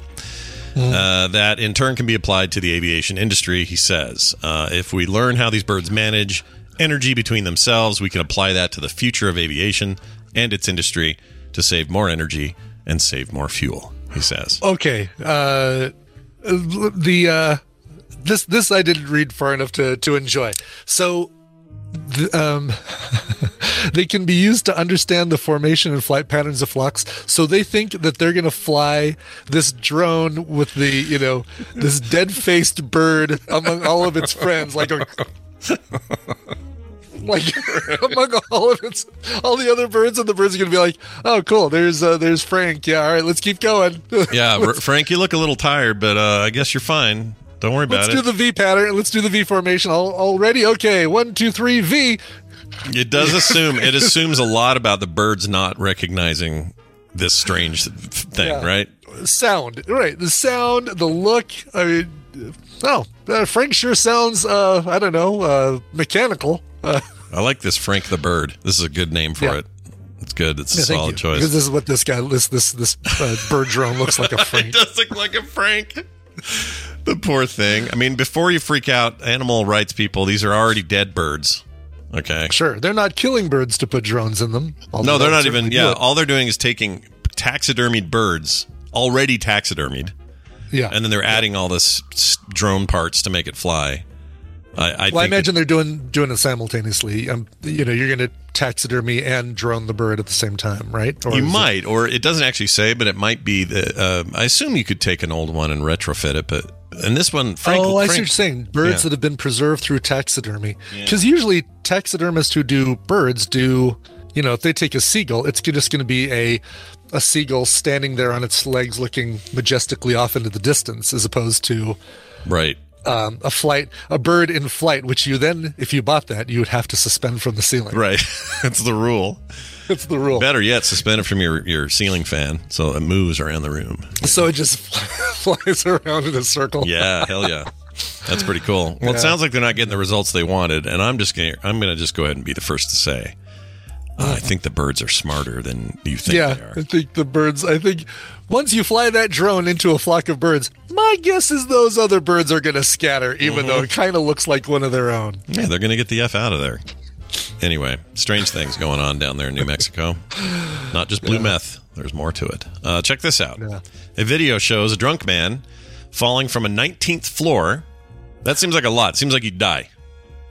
Uh, that in turn can be applied to the aviation industry. He says, uh, if we learn how these birds manage energy between themselves, we can apply that to the future of aviation and its industry to save more energy and save more fuel. He says. Okay. Uh, the uh, this this I didn't read far enough to to enjoy. So. The, um, they can be used to understand the formation and flight patterns of flocks. So they think that they're going to fly this drone with the, you know, this dead faced bird among all of its friends, like a, like among all of its all the other birds, and the birds are going to be like, "Oh, cool. There's uh, there's Frank. Yeah, all right, let's keep going. Yeah, let's, Frank, you look a little tired, but uh, I guess you're fine. Don't worry about it. let's do the V pattern. Let's do the V formation all, already. Okay, one, two, three, V. It does assume it assumes a lot about the birds not recognizing this strange thing, Yeah. right? Sound, right? The sound, the look. I mean, oh, uh, Frank sure sounds. Uh, I don't know, uh, mechanical. Uh, I like this Frank the bird. This is a good name for Yeah. it. It's good. It's a Yeah, thank solid you. choice. Because this is what this guy, this this this uh, bird drone looks like a Frank. it Frank. does look like a Frank. The poor thing. I mean, before you freak out, animal rights people, these are already dead birds. Okay. Sure, they're not killing birds to put drones in them. No, they're not even. Yeah, all they're doing is taking taxidermied birds, already taxidermied, yeah. and then they're adding all this drone parts to make it fly. I, I well, I imagine they're doing doing it simultaneously. Um, you know, you're going to taxidermy and drone the bird at the same time, right? Or you is it- might, or it doesn't actually say, but it might be that. Uh, I assume you could take an old one and retrofit it, but and this one, Frank. oh, I see what you're saying. Birds Yeah. that have been preserved through taxidermy. Because usually taxidermists who do birds do, you know, if they take a seagull, it's just going to be a a seagull standing there on its legs, looking majestically off into the distance, as opposed to Right. Um, a flight, a bird in flight, which you then, if you bought that, you would have to suspend from the ceiling. Right. That's the rule. That's the rule. Better yet, suspend it from your, your ceiling fan so it moves around the room. So it just flies around in a circle. Yeah, hell yeah. That's pretty cool. Well, Yeah. it sounds like they're not getting the results they wanted, and I'm just gonna I'm gonna just go ahead and be the first to say, uh, I think the birds are smarter than you think yeah, they are. I think the birds. I think once you fly that drone into a flock of birds, my guess is those other birds are going to scatter, even though it kind of looks like one of their own. Yeah, they're gonna get the f out of there. Anyway, strange things going on down there in New Mexico. Not just blue meth. There's more to it. Uh, check this out. Yeah. A video shows a drunk man falling from a 19th floor. That seems like a lot. Seems like he'd die.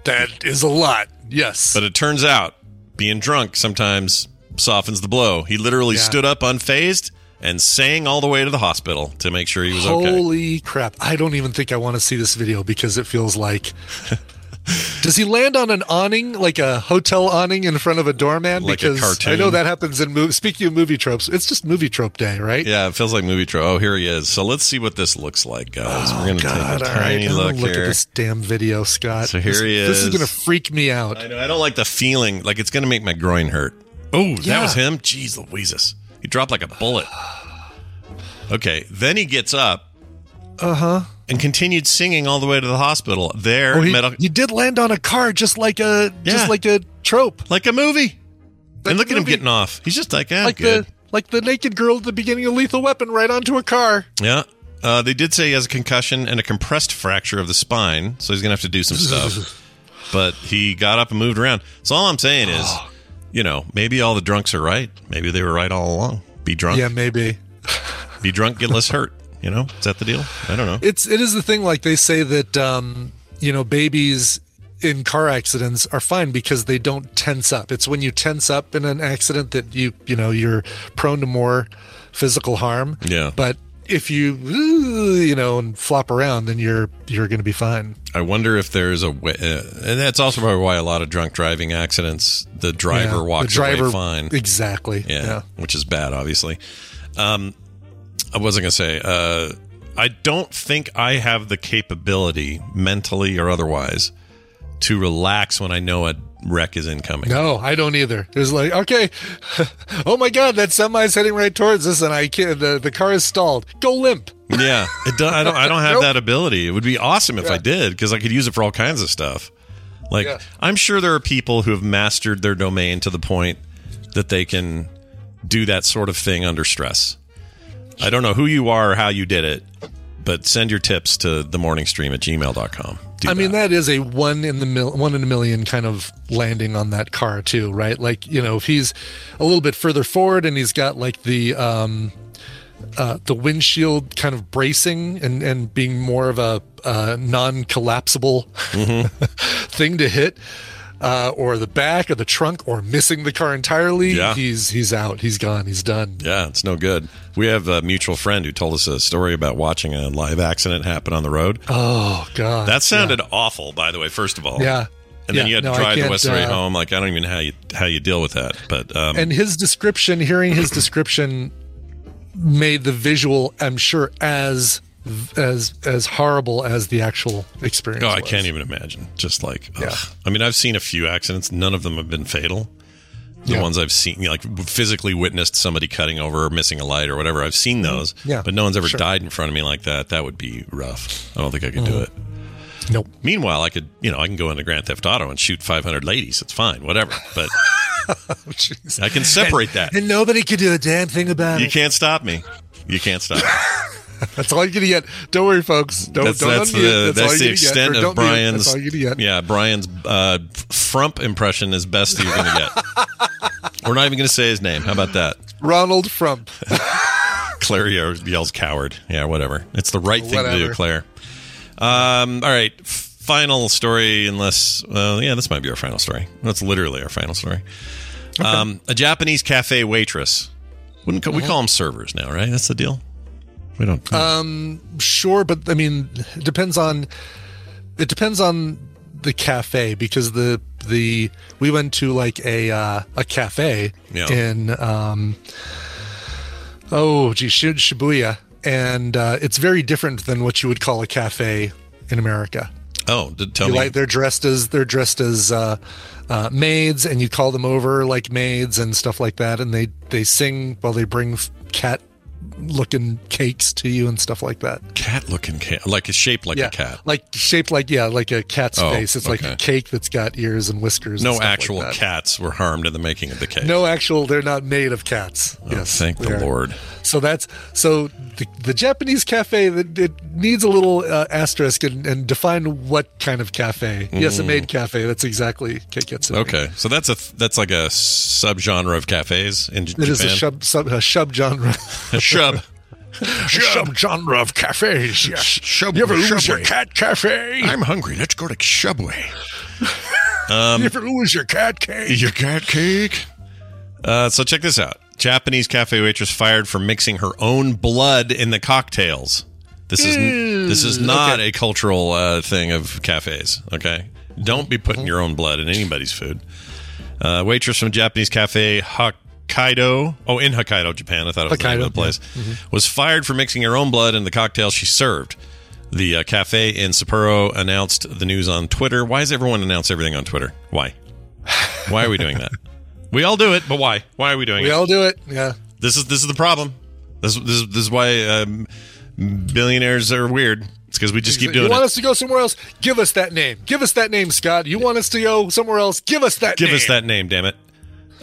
That is a lot. Yes. But it turns out being drunk sometimes softens the blow. He literally Yeah. stood up unfazed and sang all the way to the hospital to make sure he was okay. Holy crap! I don't even think I want to see this video because it feels like. Does he land on an awning, like a hotel awning in front of a doorman? Like a because cartoon. I know that happens in movies. Speaking of movie tropes, it's just movie trope day, right? Yeah, it feels like movie trope. Oh, here he is. So let's see what this looks like, guys. We're going to Oh, take a all right. tiny gonna look look here. at this damn video, Scott. So here this, he This is is. going to freak me out. I know. I don't like the feeling. Like it's going to make my groin hurt. Oh, that was him. Jeez, Louises. He dropped like a bullet. Okay, then he gets up Uh huh. and continued singing all the way to the hospital. There, Oh, he, medical, he did land on a car, just like a Yeah. just like a trope, like a movie. Like and look at him getting off. He's just like, ah, like good. the like the naked girl at the beginning of Lethal Weapon, right onto a car. Yeah. Uh, they did say he has a concussion and a compressed fracture of the spine, so he's going to have to do some stuff. but he got up and moved around. So all I'm saying is, you know, maybe all the drunks are right. Maybe they were right all along. Be drunk. Yeah, maybe. Be drunk, get less hurt. You know, is that the deal? I don't know. It's it is the thing. Like they say that um, you know babies in car accidents are fine because they don't tense up. It's when you tense up in an accident that you you know you're prone to more physical harm. Yeah. But if you you know and flop around, then you're you're going to be fine. I wonder if there's a way, uh, and that's also probably why a lot of drunk driving accidents, the driver Yeah, the walks driver- away fine. Exactly. Yeah, Yeah. which is bad, obviously. Um, I wasn't gonna say. Uh, I don't think I have the capability, mentally or otherwise, to relax when I know a wreck is incoming. No, I don't either. It's like, okay, oh my god, that semi's heading right towards us, and I can't. The, the car is stalled. Go limp. Yeah, it do, I don't. I don't have Nope. that ability. It would be awesome if I did because I could use it for all kinds of stuff. Like Yeah. I'm sure there are people who have mastered their domain to the point that they can do that sort of thing under stress. I don't know who you are or how you did it, but send your tips to the morning stream at gmail.com. Do I mean, that is a one in the mil- one in a million kind of landing on that car too, right? Like you know, if he's a little bit further forward and he's got like the um, uh, the windshield kind of bracing and and being more of a uh, non-collapsible thing to hit. Uh, or the back or the trunk or missing the car entirely Yeah. he's he's out he's gone he's done Yeah, it's no good. We have a mutual friend who told us a story about watching a live accident happen on the road. oh god That sounded awful, by the way. First of all, yeah and then Yeah, you had to no, drive the Westray uh, home. Like I don't even know how you how you deal with that. But um, and his description hearing his description made the visual i'm sure as as as horrible as the actual experience oh, I was. can't even imagine. Just like, ugh. Yeah. I mean, I've seen a few accidents. None of them have been fatal. The Yeah. ones I've seen, like physically witnessed somebody cutting over or missing a light or whatever. I've seen those. Mm-hmm. Yeah, but no one's ever sure. died in front of me like that. That would be rough. I don't think I could Mm-hmm. do it. nope Meanwhile, I could, you know, I can go into Grand Theft Auto and shoot 500 ladies. It's fine, whatever. But Jeez. I can separate that. And nobody could do a damn thing about You it. You can't stop me. You can't stop. That's all you're gonna get. Don't worry, folks. Don't that's don't that's the That's all that's the gonna extent of. Brian's. That's all you're gonna get. Yeah, Brian's uh, frump impression is best you're to get. We're not even going to say his name. How about that? Ronald Frump. Claire yells coward. Yeah, whatever. It's the right thing to do, Claire. Um, all right. Final story, unless, well, yeah, this might be our final story. That's literally our final story. Um, a Japanese cafe waitress. Wouldn't ca- we call them servers now, right? That's the deal. We don't. Um, sure, but I mean, it depends on it depends on the cafe because the the we went to like a uh, a cafe Yeah. in um oh gee Shibuya, and uh, it's very different than what you would call a cafe in America. oh, did tell You me. like they're dressed as they're dressed as uh, uh, maids, and you call them over like maids and stuff like that, and they they sing while they bring cat looking cakes to you and stuff like that. cat looking cat, like it's shaped like yeah, a cat. like shaped like yeah, like a cat's Oh, face. It's like a cake that's got ears and whiskers. and No like actual that. cats were harmed in the making of the cake. No actual. They're not made of cats. Oh, yes, thank the are. Lord. So that's so the, the Japanese cafe. That it needs a little uh, asterisk and, and define what kind of cafe. Yes, a Mm. maid cafe. That's exactly Keiketsu. Okay, so that's a that's like a subgenre of cafes in It Japan. is a sub sub a sub shub. sub genre of cafes. Yes. Shub. You ever lose your Shubway. cat cafe? I'm hungry. Let's go to Shubway. Um, you ever lose your cat cake? Your cat cake. Uh, so check this out. Japanese cafe waitress fired for mixing her own blood in the cocktails. This is this is not a cultural uh, thing of cafes. Okay, don't be putting your own blood in anybody's food. Uh, waitress from Japanese cafe Hokkaido, oh in Hokkaido, Japan. I thought it was the name of the place. yeah. Mhm. Was fired for mixing her own blood in the cocktail she served. The uh, cafe in Sapporo announced the news on Twitter. Why does everyone announce everything on Twitter? Why? Why are we doing that? we all do it, but why? Why are we doing We it? We all do it. Yeah. This is this is the problem. This this, this is why um, billionaires are weird. It's because we just keep doing it. you want it. us to go somewhere else? Give us that name. Give us that name, Scott. You want us to go somewhere else? Give us that. Give name. us that name, damn it.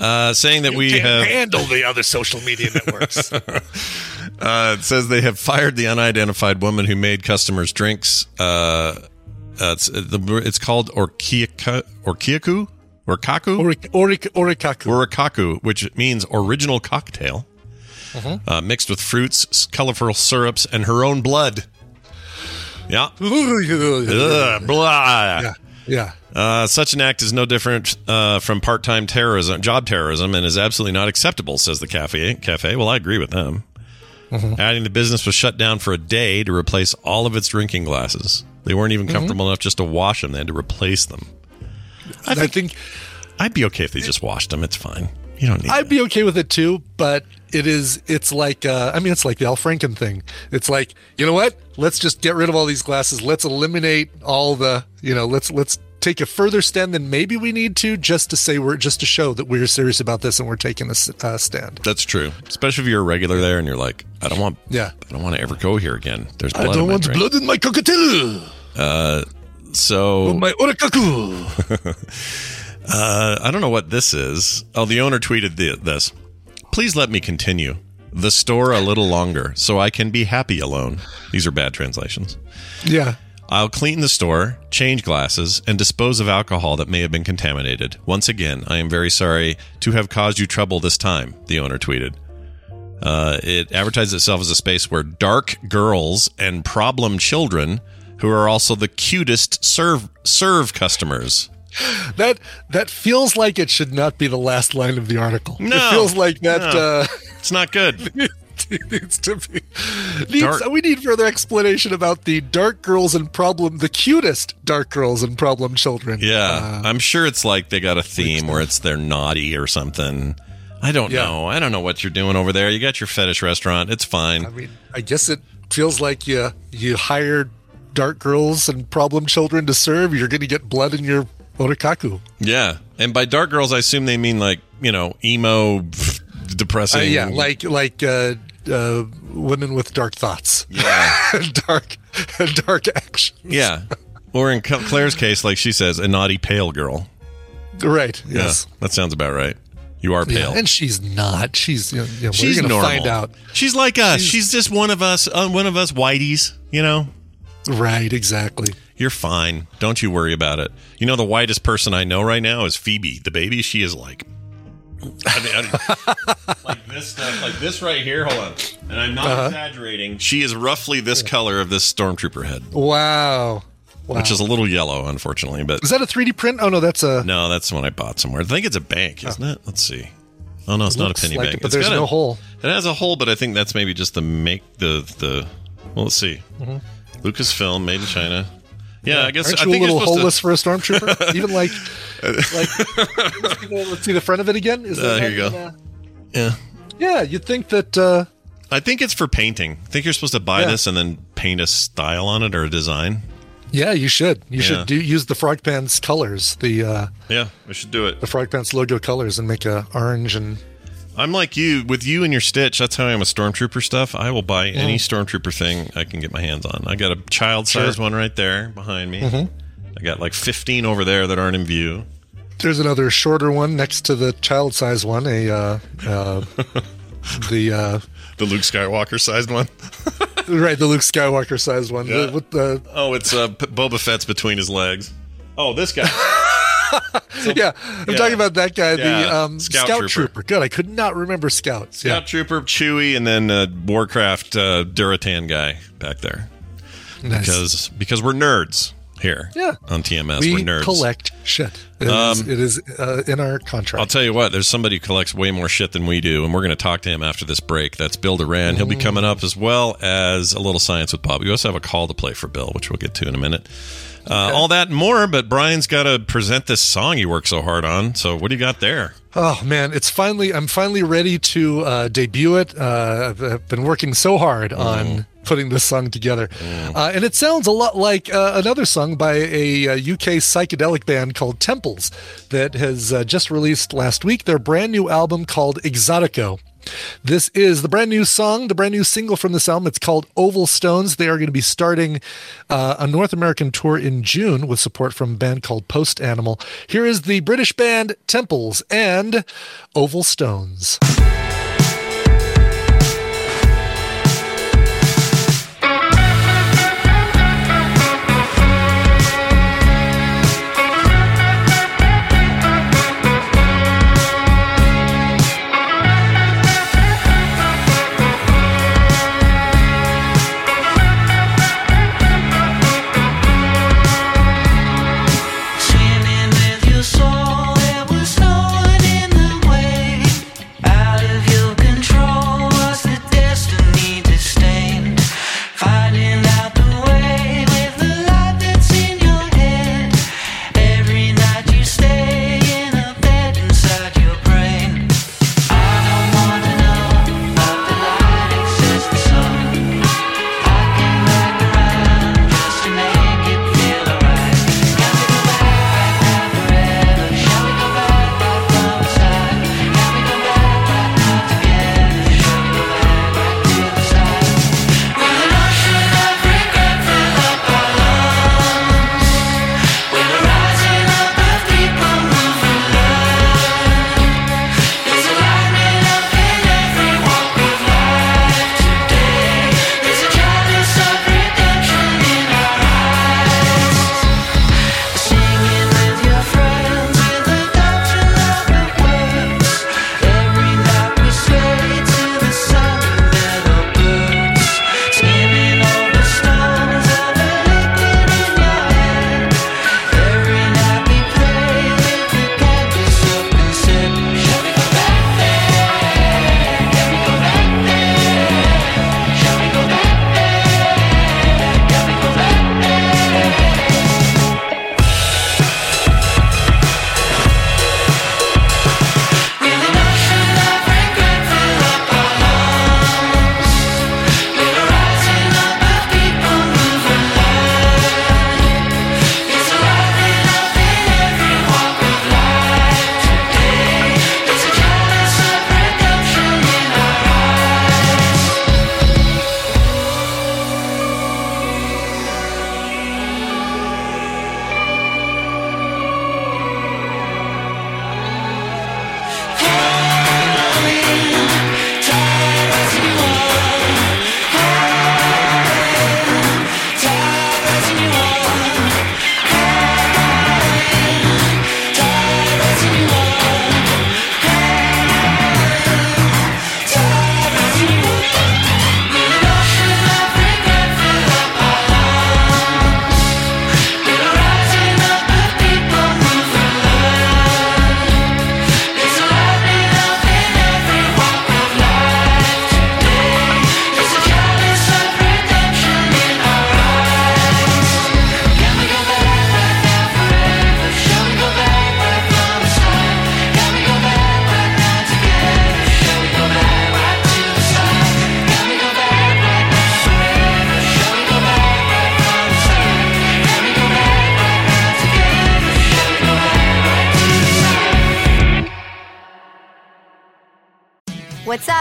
Uh, saying that we Can't have handle the other social media networks. Uh, it says they have fired the unidentified woman who made customers drinks. Uh, uh, it's, the, it's called Orkiaku, Orkiaku, Orkaku, Orik, Orik, Orikaku. Orikaku, which means original cocktail, uh, mixed with fruits, colorful syrups, and her own blood. Yeah. Ugh, blah. Yeah. Yeah. Uh, such an act is no different uh, from part-time terrorism, job terrorism, and is absolutely not acceptable, says the cafe. Cafe. Well, I agree with them. Adding the business was shut down for a day to replace all of its drinking glasses. They weren't even comfortable enough just to wash them; they had to replace them. I think, I'd be okay if they just washed them. It's fine. You don't need. I'd be okay with it too, but it is. It's like. Uh, I mean, it's like the Al Franken thing. It's like you know what? Let's just get rid of all these glasses. Let's eliminate all the. You know. Let's let's take a further stand than maybe we need to, just to say we're just to show that we're serious about this and we're taking a uh, stand. That's true. Especially if you're a regular there and you're like, I don't want. Yeah. I don't want to ever go here again. There's blood I don't in my want drink. blood in my cockatiel. Uh, so Oh, my orikaku. Uh, I don't know what this is. Oh, the owner tweeted the, this. Please let me continue the store a little longer so I can be happy alone. These are bad translations. yeah. I'll clean the store, change glasses, and dispose of alcohol that may have been contaminated. Once again, I am very sorry to have caused you trouble this time, the owner tweeted. Uh, it advertises itself as a space where dark girls and problem children, who are also the cutest, serve serve customers. That that feels like it should not be the last line of the article. No. it feels like that. No. Uh, It's not good. needs to be. Needs, we need further explanation about the dark girls and problem, the cutest dark girls and problem children. Yeah, Uh, I'm sure it's like they got a theme where it's they're naughty or something. I don't Yeah. know. I don't know what you're doing over there. You got your fetish restaurant. It's fine. I mean, I guess it feels like you you hired dark girls and problem children to serve. You're going to get blood in your orikaku. yeah, and by dark girls, I assume they mean like you know emo, depressing. Uh, yeah, like like uh, uh, women with dark thoughts. Yeah. dark dark action. yeah. Or in Claire's case, like she says, a naughty pale girl. Right. Yes. Yeah, that sounds about right. You are pale. Yeah, and she's not. She's you know, you know, She's gonna normal. find out. She's like us. She's, just one of us. Uh, one of us whiteys. You know. Right. Exactly. You're fine. Don't you worry about it. You know the whitest person I know right now is Phoebe, the baby. She is like, I mean, I- like this stuff, like this right here. Hold on, and I'm not Uh-huh. exaggerating. She is roughly this color of this stormtrooper head, Wow. Wow. which is a little yellow, unfortunately. But Is that a 3D print? Oh no, that's a. no, that's the one I bought somewhere. I think it's a bank, isn't it? Let's see. Oh no, it's It not a penny like bank. it, but It's there's no a- hole. It has a hole, but I think that's maybe just the make the the. Well, let's see. Mhm. Lucasfilm, made in China. Yeah, I guess Aren't I you think a little holeless to- for a stormtrooper? Even like, like, let's see the- let's see the front of it again. Is Uh, that here you go. gonna- Yeah. Yeah, you'd think that. Uh, I think it's for painting. I think you're supposed to buy Yeah. this and then paint a style on it or a design. yeah, you should. You Yeah. should do use the Frog Pants colors, the uh, Yeah, we should do it. the Frog Pants logo colors, and make a orange and. I'm like you with you and your Stitch. That's how I am with Stormtrooper stuff. I will buy any Mm. Stormtrooper thing I can get my hands on. I got a child-sized Sure. one right there behind me. Mhm. I got like 15 over there that aren't in view. There's another shorter one next to the child size one. A uh, uh, the uh, The Luke Skywalker sized one. right, the Luke Skywalker sized one. Yeah. The, with the Oh, it's uh, P- Boba Fett's between his legs. Oh, this guy. yeah, I'm Yeah. talking about that guy, the um, Scout Scout, Trooper. Trooper. Good, I could not remember Scouts. Scout Trooper, Chewy, and then uh, Warcraft uh, Durotan guy back there. Nice. Because because we're nerds here. Yeah. On TMS, we we're nerds. collect shit. It is, Um, it is uh, in our contract. I'll tell you what, there's somebody who collects way more shit than we do, and we're going to talk to him after this break. That's Bill Doran. He'll be Mm. coming up as well as a little science with Bob. We also have a call to play for Bill, which we'll get to in a minute. Uh, all that and more, but Brian's got to present this song he worked so hard on. So, what do you got there? Oh man, it's finally I'm finally ready to uh, debut it. Uh, I've, been working so hard on putting this song together, uh, and it sounds a lot like uh, another song by a, uh UK psychedelic band called Temples that has uh, just released last week their brand new album called Exotico. This is the brand new song, the brand new single from this album. It's called Oval Stones. They are going to be starting uh, a North American tour in June with support from a band called Post Animal. Here is the British band Temples and Oval Stones.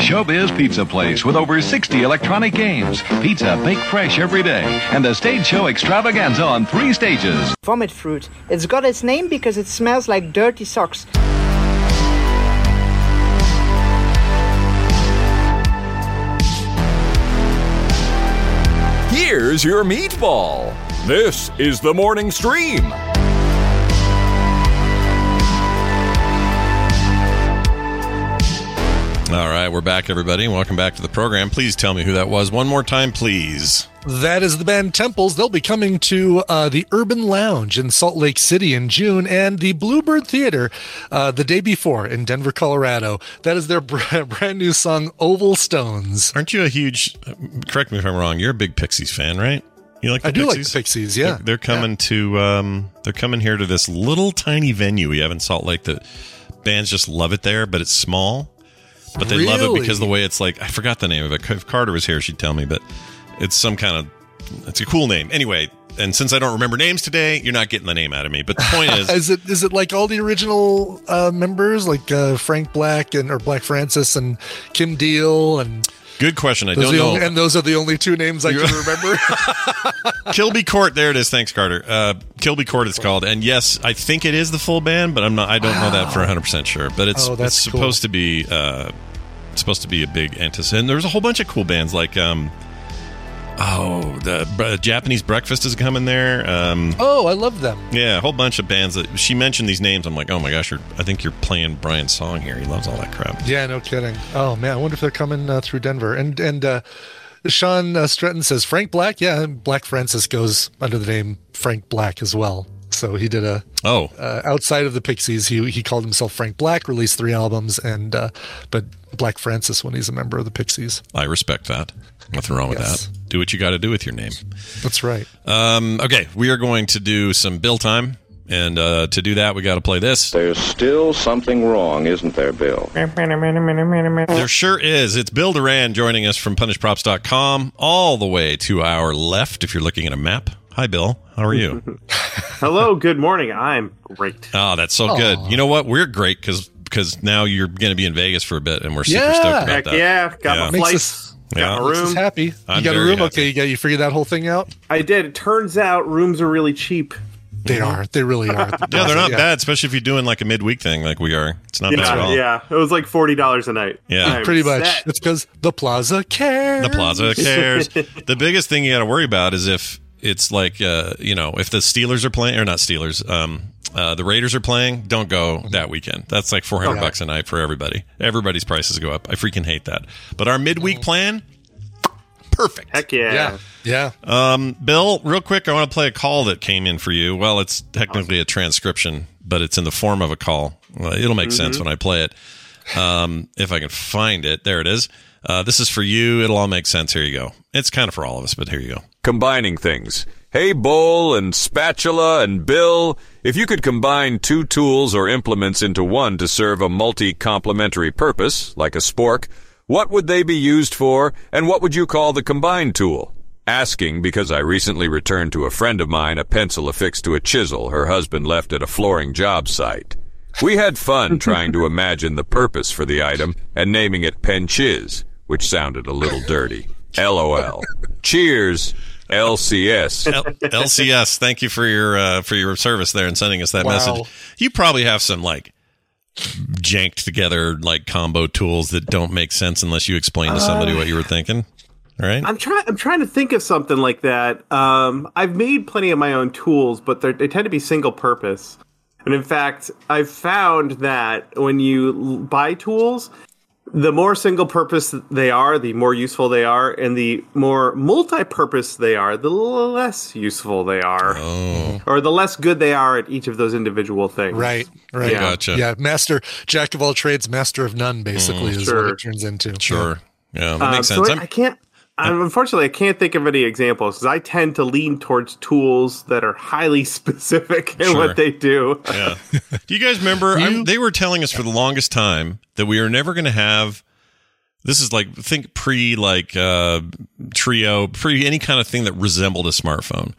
Showbiz Pizza Place with over 60 electronic games. Pizza baked fresh every day. And the stage show extravaganza on three stages. Vomit fruit. It's got its name because it smells like dirty socks. Here's your meatball. This is the morning stream. All right, we're back, everybody. Welcome back to the program. Please tell me who that was one more time, please. That is the band Temples. They'll be coming to uh, the Urban Lounge in Salt Lake City in June and the Bluebird Theater uh, the day before in Denver, Colorado. That is their brand new song, Oval Stones. Aren't you a huge, correct me if I'm wrong, you're a big Pixies fan, right? You like the I do Pixies? like the Pixies, yeah. They're, they're coming to, um, they're coming here to this little tiny venue we have in Salt Lake that bands just love it there, but it's small. But they love it Really? because the way it's like, I forgot the name of it. If Carter was here, she'd tell me, but it's some kind of, it's a cool name. Anyway, and since I don't remember names today, you're not getting the name out of me. But the point is, is it is it like all the original uh, members, like uh, Frank Black and or Black Francis and Kim Deal and good question. I those don't know. only- and those are the only two names I can remember. Kilby Court. There it is. Thanks, Carter. Uh, Kilby Court. It's called, and yes, I think it is the full band, but I'm not. I don't know that for 100 percent sure. But it's Oh, it's cool. supposed to be uh, supposed to be a big antis. And there's a whole bunch of cool bands like um, oh, the uh, Japanese Breakfast is coming there. Um, oh, I love them. yeah, a whole bunch of bands that she mentioned these names. I'm like, oh my gosh, you're, I think you're playing Brian's song here. He loves all that crap. Yeah, no kidding. Oh man, I wonder if they're coming uh, through Denver. And and uh, Sean uh, Stratton says Frank Black. Yeah, Black Francis goes under the name Frank Black as well. So he did a oh uh, outside of the Pixies. He he called himself Frank Black. Released three albums, and uh, but Black Francis when he's a member of the Pixies. I respect that. Nothing wrong with Yes. that. Do what you got to do with your name. That's right. Um, okay, we are going to do some bill time. And uh, to do that, we got to play this. There's still something wrong, isn't there, Bill? There sure is. It's Bill Doran joining us from punishedprops.com, all the way to our left if you're looking at a map. Hi, Bill. How are you? Hello, good morning. I'm great. oh, that's so good. You know what? We're great because because now you're going to be in Vegas for a bit, and we're super Yeah. stoked about Heck that. yeah, got my Makes flights, us- Yeah. got my Makes us room. happy. I'm you got a room? happy. Okay, you got you figured that whole thing out. I did. It turns out rooms are really cheap. They mm-hmm. are. They really are. Yeah, they're not bad, especially if you're doing like a midweek thing like we are. It's not bad at Yeah, all. yeah. It was like forty dollars a night. Yeah. I'm Pretty much. set. It's because the Plaza cares. The plaza cares. the biggest thing you got to worry about is if it's like uh, you know if the Steelers are playing or not Steelers, um, uh, the Raiders are playing. Don't go that weekend. That's like four hundred Okay. bucks a night for everybody. Everybody's prices go up. I freaking hate that. But our midweek plan, perfect. Heck yeah. Yeah. Um, Bill, real quick, I want to play a call that came in for you. Well, it's technically a transcription, but it's in the form of a call. Well, it'll make sense Mhm. when I play it. Um, if I can find it, there it is. Uh, this is for you. It'll all make sense. Here you go. It's kind of for all of us, but here you go. Combining things. Hey, Bowl and Spatula and Bill, if you could combine two tools or implements into one to serve a multi complementary purpose, like a spork, what would they be used for, and what would you call the combined tool? Asking because I recently returned to a friend of mine a pencil affixed to a chisel her husband left at a flooring job site. We had fun trying to imagine the purpose for the item and naming it Penchiz, which sounded a little dirty. LOL. Cheers, LCS. L- LCS, thank you for your uh, for your service there and sending us that Wow. message. You probably have some like janked together like combo tools that don't make sense unless you explain to somebody Uh, what you were thinking. Right. I'm trying. I'm trying to think of something like that. Um, I've made plenty of my own tools, but they're- they tend to be single purpose. And in fact, I've found that when you l- buy tools, the more single purpose they are, the more useful they are, and the more multi purpose they are, the less useful they are. Oh. Or the less good they are at each of those individual things. Right, right. Yeah. Gotcha. Yeah, master, jack of all trades, master of none, basically, is Sure. what it turns into. Sure. Yeah, that Uh, makes so sense. I, I'm- I can't. I, unfortunately, I can't think of any examples because I tend to lean towards tools that are highly specific in Sure. what they do. Yeah. Do you guys remember? I'm, they were telling us for the longest time that we are never going to have. This is like think pre like uh, trio, pre any kind of thing that resembled a smartphone.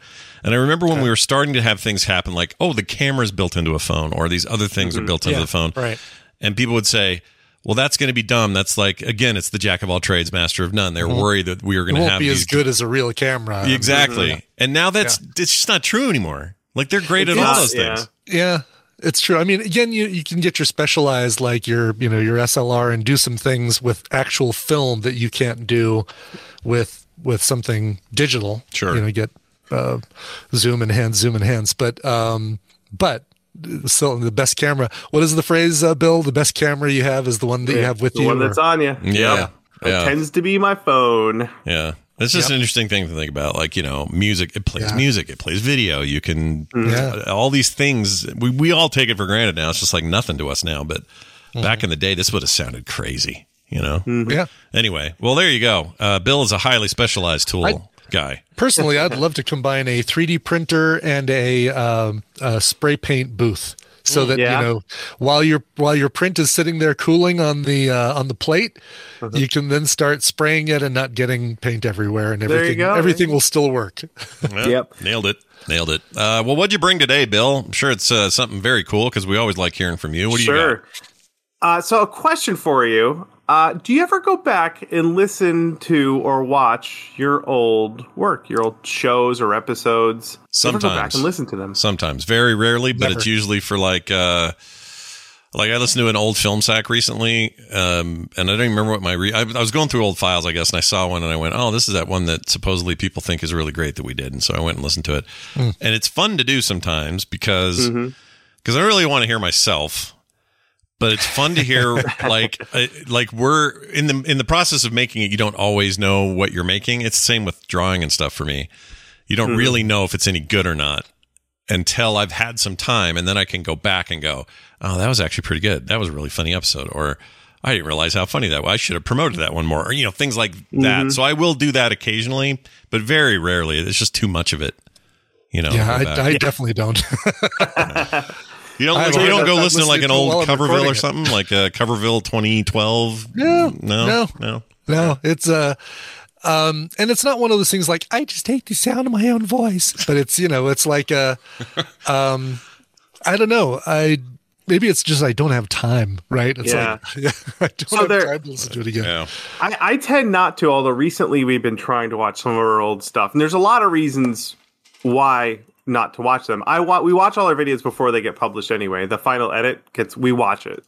And I remember when we were starting to have things happen, like oh, the camera's built into a phone, or these other things are built into Yeah, the phone, right. And people would say, "Well, that's going to be dumb." That's like again, it's the jack of all trades, master of none. They're Mhm. worried that we are going to have be these as good as a real camera. exactly. And now that's it's just not true anymore. Like they're great at all those things. Yeah, it's true. I mean, again, you, you can get your specialized, like your, you know, your SLR and do some things with actual film that you can't do with, with something digital. Sure. You know, get, uh, zoom enhance, zoom enhance. But, um, but still the best camera. What is the phrase, uh, Bill? The best camera you have is the one that you have with the you. one that's on you. Yeah. It Yeah. tends to be my phone. Yeah. It's just Yep. an interesting thing to think about. Like, you know, music, it plays Yeah. music, it plays video. You can, Yeah. all these things, we, we all take it for granted now. It's just like nothing to us now. But back in the day, this would have sounded crazy, you know? Yeah. Anyway, well, there you go. Uh, Bill is a highly specialized tool I- guy. Personally, I'd love to combine a 3D printer and a, um, a spray paint booth, so that yeah. you know while your while your print is sitting there cooling on the uh, on the plate, Uh-huh. you can then start spraying it and not getting paint everywhere, and everything go. everything will still work. Well, Yep. Nailed it. Nailed it. Uh, well, what'd you bring today, Bill? I'm sure it's uh, something very cool because we always like hearing from you. What do you got? sure. Uh, so, a question for you: uh, Do you ever go back and listen to or watch your old work, your old shows or episodes? You ever go back Sometimes. and listen to them. Sometimes, very rarely, but Never. it's usually for like, uh, like I listened to an old film sack recently, um, and I don't even remember what my re- I, I was going through old files, I guess, and I saw one, and I went, "Oh, this is that one that supposedly people think is really great that we did," and so I went and listened to it, Hmm. and it's fun to do sometimes because Mm-hmm. because I really want to hear myself. But it's fun to hear, like, uh, like we're in the in the process of making it. You don't always know what you're making. It's the same with drawing and stuff for me. You don't Mhm. really know if it's any good or not until I've had some time, and then I can go back and go, "Oh, that was actually pretty good. That was a really funny episode," or "I didn't realize how funny that was. I should have promoted that one more," or you know, things like that. Mhm. So I will do that occasionally, but very rarely. It's just too much of it. You know. yeah, I. I definitely don't. You don't, I you don't go I'm listen to like an listening to it while old Coverville recording or it. something like uh, Coverville 2012. No, no, no. no. No, it's uh um and it's not one of those things like I just hate the sound of my own voice, but it's you know, it's like uh um I don't know. I maybe it's just I don't have time, right? It's Yeah. like I don't So have there- time to listen to it again. Yeah. I, I tend not to, although recently we've been trying to watch some of our old stuff, and there's a lot of reasons why not to watch them. I wa- we watch all our videos before they get published anyway. The final edit gets we watch it.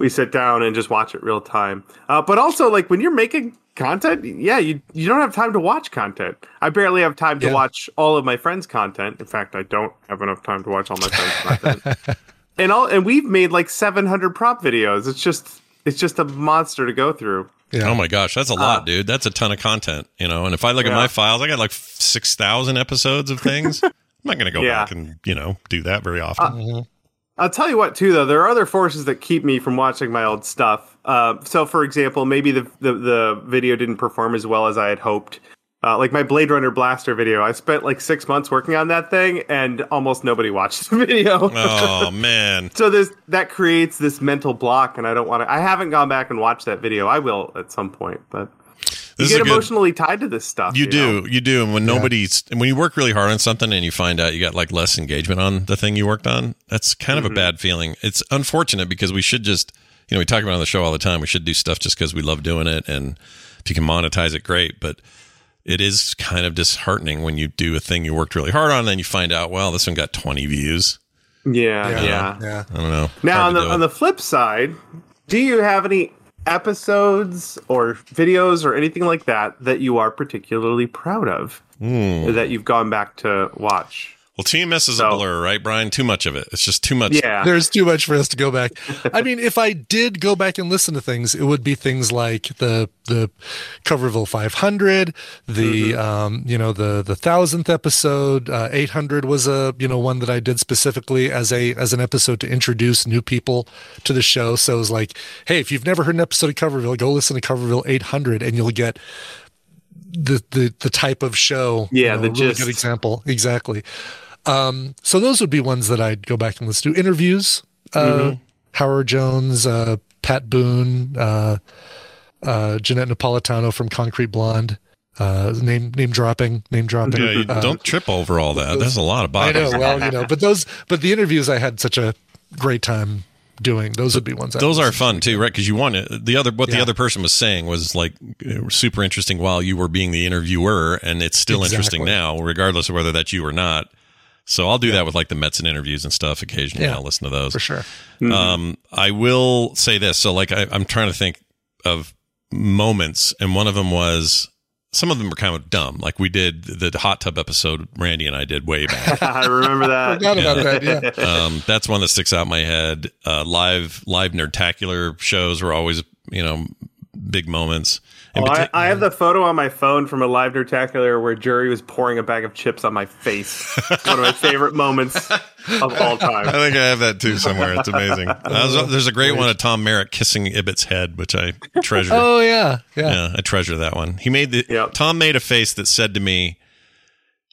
We sit down and just watch it real time. Uh, but also, like when you're making content, yeah, you you don't have time to watch content. I barely have time to Yeah. watch all of my friends' content. In fact, I don't have enough time to watch all my friends' content. and all and we've made like 700 prop videos. It's just it's just a monster to go through. Yeah. Oh my gosh, that's a lot, dude. That's a ton of content, you know. And if I look at my files, I got like six thousand episodes of things. I'm not going to go Yeah. back and you know do that very often. I'll tell you what, too, though, there are other forces that keep me from watching my old stuff. Uh, so, for example, maybe the, the the video didn't perform as well as I had hoped. Uh, like my Blade Runner Blaster video, I spent like six months working on that thing, and almost nobody watched the video. oh man, so there's that creates this mental block, and I don't want to. I haven't gone back and watched that video. I will at some point, but you This is get a good- emotionally tied to this stuff. you know? do, you do. And when nobody's, and when you work really hard on something and you find out you got like less engagement on the thing you worked on, that's kind of a mm-hmm. bad feeling. It's unfortunate because we should just, you know, we talk about it on the show all the time. We should do stuff just because we love doing it, and if you can monetize it, great. But it is kind of disheartening when you do a thing you worked really hard on, and then you find out, well, this one got twenty views. Yeah, You know? yeah. Yeah. I don't know. Now on the on it. the flip side, do you have any episodes or videos or anything like that that you are particularly proud of Hmm. that you've gone back to watch? Well, TMS is a blur, right, Brian? Too much of it. It's just too much. Yeah. There's too much for us to go back. I mean, if I did go back and listen to things, it would be things like the the Coverville 500, the um, you know the the thousandth episode. Uh, 800 was a you know one that I did specifically as a as an episode to introduce new people to the show. So it was like, hey, if you've never heard an episode of Coverville, go listen to Coverville 800, and you'll get the the the type of show. Yeah, you know, the a really gist. good example. Exactly. Um, so those would be ones that I'd go back and listen to. Interviews, uh, Mhm. Howard Jones, uh, Pat Boone, uh, uh, Johnette Napolitano from Concrete Blonde. Uh, name name dropping, name dropping. Yeah, you Uh, don't trip over all that. There's a lot of bodies. I know. Well, you know, but those, but the interviews I had such a great time doing. Those would be ones. I Those are fun too, right? Because you want it. The other, what the other person was saying was like super interesting while you were being the interviewer, and it's still interesting now, regardless of whether that's you or not. So I'll do that with like the Mets and interviews and stuff. Occasionally, Yeah, I'll listen to those for sure. Um, I will say this. So, like, I, I'm trying to think of moments, and one of them was some of them were kind of dumb. Like we did the hot tub episode, Randy and I did way back. I remember that. Forgot about that. Yeah. um, that's one that sticks out in my head. Uh, live, live nerdtacular shows were always, you know, big moments. In Oh, I, partic- I have the photo on my phone from a live nerdtacular where Jury was pouring a bag of chips on my face. One of my favorite moments of all time. I think I have that too somewhere. It's amazing. Uh, there's, there's a great one of Tom Merritt kissing Ibbott's head, which I treasure. Oh yeah, yeah. Yeah, I treasure that one. He made the Tom made a face that said to me,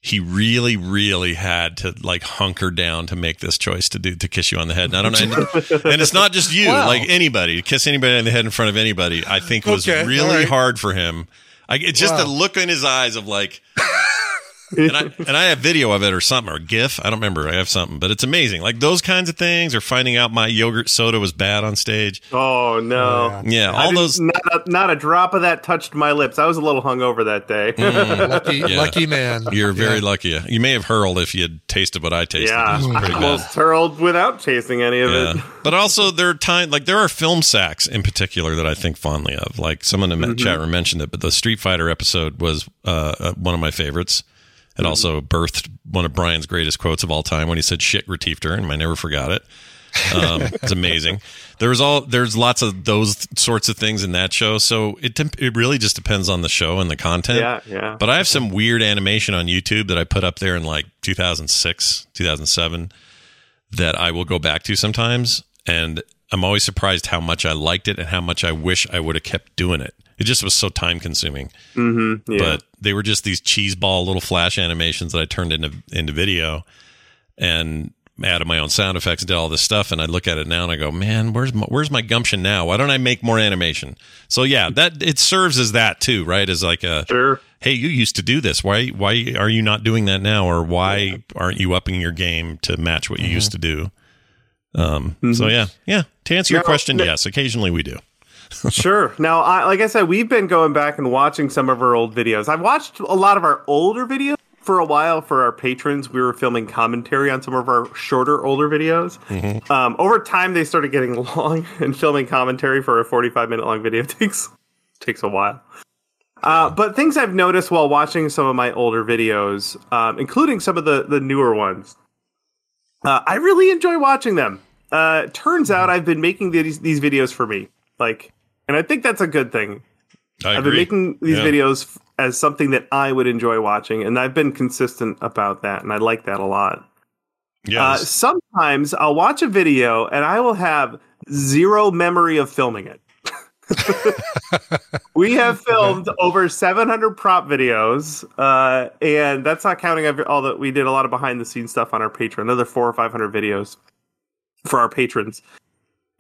he really, really had to like hunker down to make this choice to do to kiss you on the head. And I don't know, and, it's not just you, Wow. like anybody, to kiss anybody on the head in front of anybody. I think was Okay, really all right. hard for him. I, it's just Wow. the look in his eyes of like. And I and I have video of it or something or GIF. I don't remember. I have something, but it's amazing. Like those kinds of things, or finding out my yogurt soda was bad on stage. Oh no! Yeah, I all didn't- those. Not a, not a drop of that touched my lips. I was a little hungover that day. Mm. lucky, Yeah. lucky man. You're very Yeah. lucky. You may have hurled if you had tasted what I tasted. yeah, It was I pretty bad. almost hurled without tasting any of it. But also there are time like there are film sacks in particular that I think fondly of. Like someone in the Mhm. chat room mentioned it, but the Street Fighter episode was uh, uh, one of my favorites. It also birthed one of Brian's greatest quotes of all time when he said "shit Retiefter," and I never forgot it. Um, it's amazing. There's all there's lots of those sorts of things in that show. So it it really just depends on the show and the content. Yeah, yeah. But I have some weird animation on YouTube that I put up there in like 2006, 2007 that I will go back to sometimes. And I'm always surprised how much I liked it and how much I wish I would have kept doing it. It just was so time consuming. Mm-hmm. Yeah. But they were just these cheese ball little flash animations that I turned into into video and added my own sound effects and did all this stuff. And I look at it now and I go, man, where's my, where's my gumption now? Why don't I make more animation? So yeah, that it serves as that too, right? As like a sure. Hey, you used to do this. Why why are you not doing that now? Or why aren't you upping your game to match what you used to do? Um. So yeah, yeah. To answer your Now- question, now- yes, occasionally we do. sure. Now, I, like I said, we've been going back and watching some of our old videos. I've watched a lot of our older videos for a while for our patrons. We were filming commentary on some of our shorter, older videos. Um, over time, they started getting long, and filming commentary for a forty-five minute long video takes takes a while. Uh, but things I've noticed while watching some of my older videos, um, including some of the the newer ones, uh, I really enjoy watching them. Uh, turns out I've been making these these videos for me, like, and I think that's a good thing. I have been making these Yeah. videos as something that I would enjoy watching, and I've been consistent about that, and I like that a lot. Uh, sometimes I'll watch a video and I will have zero memory of filming it. we have filmed over 700 prop videos, uh, and that's not counting every, all that we did a lot of behind the scenes stuff on our Patreon. Another four or 500 videos for our patrons.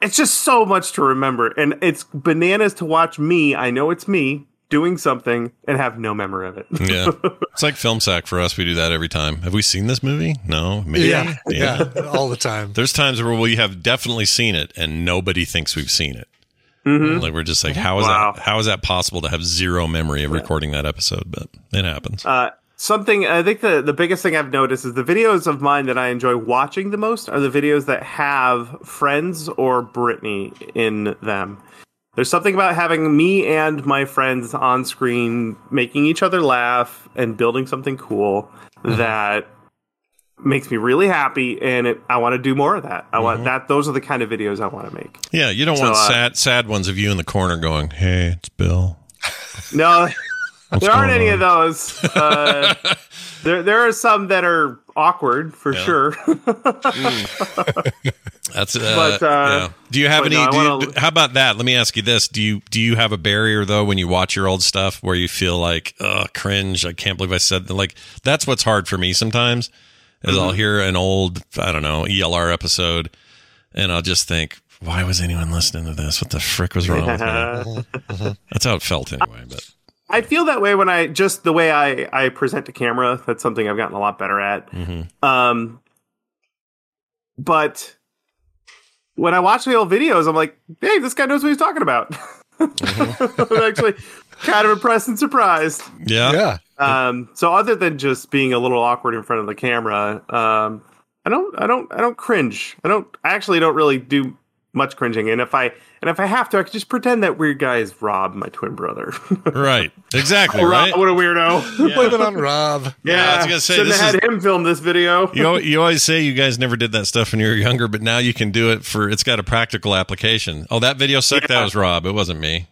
It's just so much to remember, and it's bananas to watch me. I know it's me doing something and have no memory of it. yeah. It's like film sack for us. We do that every time. Have we seen this movie? No. Maybe. Yeah, yeah, all the time. There's times where we have definitely seen it and nobody thinks we've seen it. Mhm. Like we're just like, how is Wow. that? How is that possible to have zero memory of recording that episode? But it happens. Uh, something I think the the biggest thing I've noticed is the videos of mine that I enjoy watching the most are the videos that have friends or Brittany in them. There's something about having me and my friends on screen making each other laugh and building something cool that makes me really happy, and it, I want to do more of that. I want that. Those are the kind of videos I want to make. Yeah, you don't So, want uh, sad sad ones of you in the corner going, "Hey, it's Bill." No, What's there aren't any on? of those. Uh, there, there are some that are awkward for Yeah. sure. That's uh, But, uh, yeah. Do you have any? no, do you- wanna- how about that? Let me ask you this: Do you do you have a barrier though when you watch your old stuff where you feel like, oh, cringe? I can't believe I said that. Like that's what's hard for me sometimes. Is I'll Mhm. hear an old, I don't know, ELR episode, and I'll just think, why was anyone listening to this? What the frick was wrong with me? That's how it felt anyway. But I feel that way when I just the way I I present to camera. That's something I've gotten a lot better at. Mm-hmm. Um, but when I watch the old videos, I'm like, hey, this guy knows what he's talking about. I'm actually kind of impressed and surprised. yeah, Yeah. Um, so other than just being a little awkward in front of the camera, um, I don't, I don't, I don't cringe. I don't, I actually don't really do much cringing. And if I, and if I have to, I could just pretend that weird guy is Rob, my twin brother. right, exactly, Rob, right. what a weirdo. Blame it on Rob. Yeah, I was gonna say, shouldn't this have had is- him film this video. You, you always say you guys never did that stuff when you were younger, but now you can do it for. It's got a practical application. Oh, that video sucked. That was Rob. It wasn't me.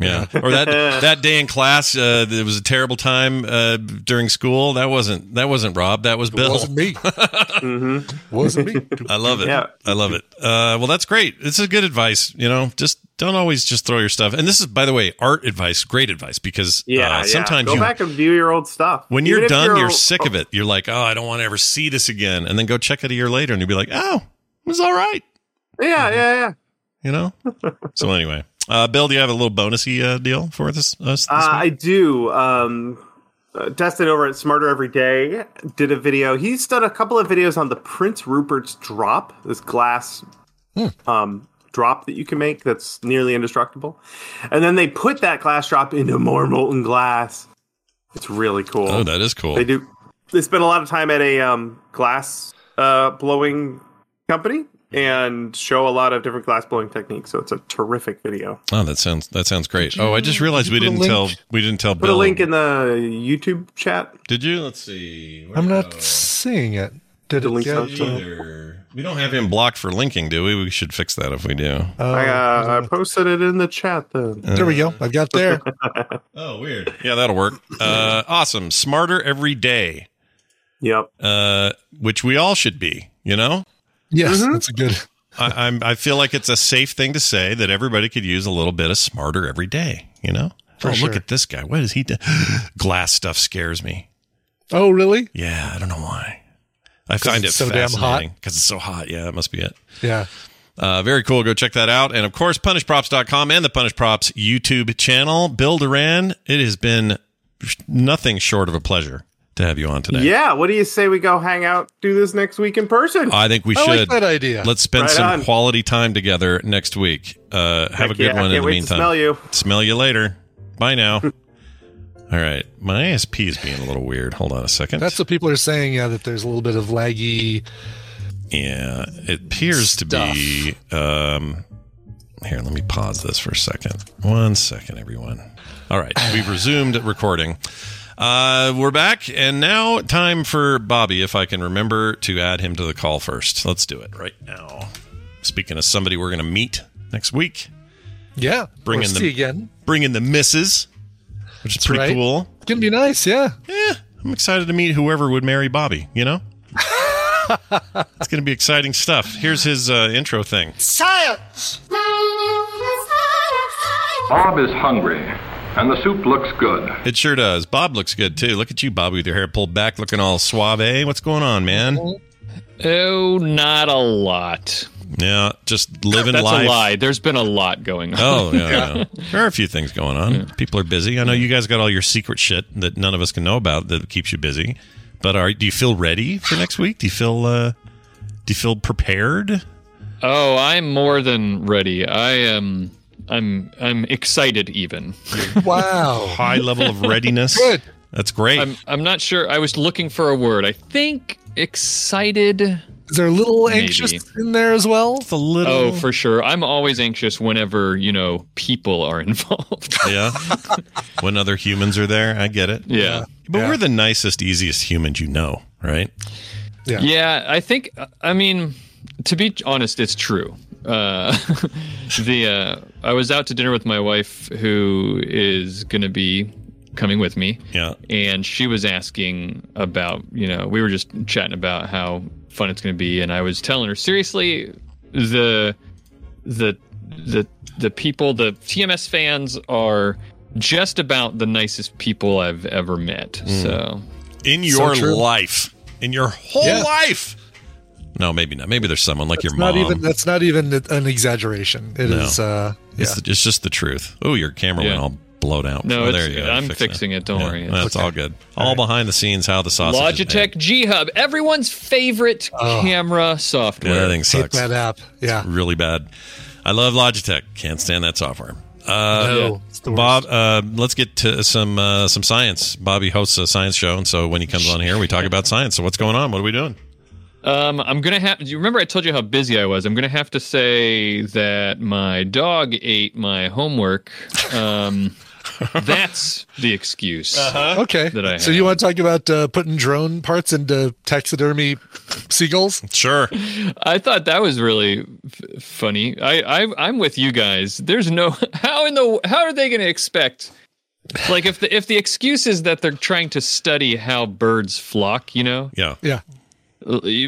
Yeah, or that that day in class, uh, it was a terrible time uh, during school. That wasn't that wasn't Rob. That was Bill. Wasn't me. mm-hmm. Wasn't me. I love it. Yeah. I love it. Uh, well, that's great. This is good advice. You know, just don't always just throw your stuff. And this is, by the way, art advice. Great advice because Yeah, uh, yeah. sometimes go you back and view your old stuff. when Even you're done, you're, a- sick of it. You're like, oh, I don't want to ever see this again. And then go check it a year later, and you'll be like, oh, it was all right. Yeah, yeah, yeah. You know. so anyway, uh, Bill, do you have a little bonusy uh, deal for this? Us this Uh. I do. Um, uh, Destin over at Smarter Every Day did a video. He's done a couple of videos on the Prince Rupert's drop, this glass um, drop that you can make that's nearly indestructible. And then they put that glass drop into more molten glass. It's really cool. oh, that is cool. They do. They spend a lot of time at a um, glass uh, blowing company and show a lot of different glass blowing techniques. So it's a terrific video. Oh, that sounds that sounds great. Oh, I just realized we didn't tell we didn't tell Put Bill. a link in the YouTube chat. Did you? Let's see. Where- I'm not seeing it. Did The it link's get. Either. We don't have him blocked for linking, do we? We should fix that if we do. Oh, I, uh, I posted it in the chat then. there we go. I've got there. Oh, weird. Yeah, that'll work. Uh, awesome. Smarter every day, Yep. uh, which we all should be. You know, Yes, Mm-hmm. that's a good. I, I'm. I feel like it's a safe thing to say that everybody could use a little bit of smarter every day. You know. For oh, look at this guy. What is he? Do? Glass stuff scares me. Oh, really? Yeah, I don't know why. I find it it's so damn hot? fascinating because it's so hot. Yeah, that must be it. Yeah. Uh, very cool. Go check that out. And of course, punishedprops.com and the Punished Props YouTube channel. Bill Doran, it has been nothing short of a pleasure to have you on today. Yeah. What do you say we go hang out, do this next week in person? I think we I like should. that idea. Let's spend Right some on. quality time together next week. Uh, have Heck a good yeah, one in can't the wait to meantime. smell you. Smell you later. Bye now. All right. My ASP is being a little weird. Hold on a second. That's what people are saying. Yeah, that there's a little bit of laggy. Yeah, it appears to be. Um, here, let me pause this for a second. One second, everyone. All right, we've resumed recording. Uh, we're back, and now time for Bobby. If I can remember to add him to the call first, let's do it right now. Speaking of somebody we're going to meet next week, Yeah. Bring Or in the- see again. bring in the misses, which is pretty right. cool. It's gonna be nice. Yeah. Yeah, I'm excited to meet whoever would marry Bobby. You know, it's going to be exciting stuff. Here's his uh, intro thing. Science! Bob is hungry, and the soup looks good. It sure does. Bob looks good too. Look at you, Bob, with your hair pulled back, looking all suave. What's going on, man? Oh, not a lot. Yeah, just living That's life. a lie. There's been a lot going on. Oh, yeah, yeah. There are a few things going on. People are busy. I know you guys got all your secret shit that none of us can know about that keeps you busy. But are do you feel ready for next week? Do you feel uh, do you feel prepared? Oh, I'm more than ready. I am. I'm. I'm excited. Even. Wow. High level of readiness. Good. That's great. I'm. I'm not sure. I was looking for a word. I think excited. Is there a little Maybe. anxious in there as well? It's a little. Oh, for sure. I'm always anxious whenever you know people are involved. yeah. when other humans are there, I get it. yeah. But Yeah. we're the nicest, easiest humans you know, right? Yeah. Yeah. I think. I mean, to be honest, it's true. Uh, the uh, I was out to dinner with my wife, who is going to be coming with me. Yeah. And she was asking about, you know, we were just chatting about how fun it's going to be, and I was telling her seriously, the the the the people, the TMS fans are just about the nicest people I've ever met. Mm. So in your true. life, in your whole Yeah. life. No, maybe not. Maybe there's someone like your Not mom. even that's not even an exaggeration. It is. No. uh yeah. It's, it's just the truth. Oh, your camera went all blown out. No, oh, there you go. I'm Fixed fixing it. Don't worry. That's It's all good. All behind the scenes, how the sausage. is made. Logitech G Hub, everyone's favorite Oh. camera software. Yeah, that thing sucks. that app. Yeah. really bad. I love Logitech. Can't stand that software. Uh, No, it's the worst. Bob, uh, let's get to some uh, some science. Bobby hosts a science show, and so when he comes on here, we talk about science. So what's going on? What are we doing? Um, I'm gonna have. Do you remember I told you how busy I was? I'm gonna have to say that my dog ate my homework. Um, that's the excuse. Okay. That I so have. you want to talk about uh, putting drone parts into taxidermy seagulls? Sure. I thought that was really f- funny. I, I I'm with you guys. There's no how in the how are they going to expect like if the if the excuse is that they're trying to study how birds flock, you know? Yeah. Yeah.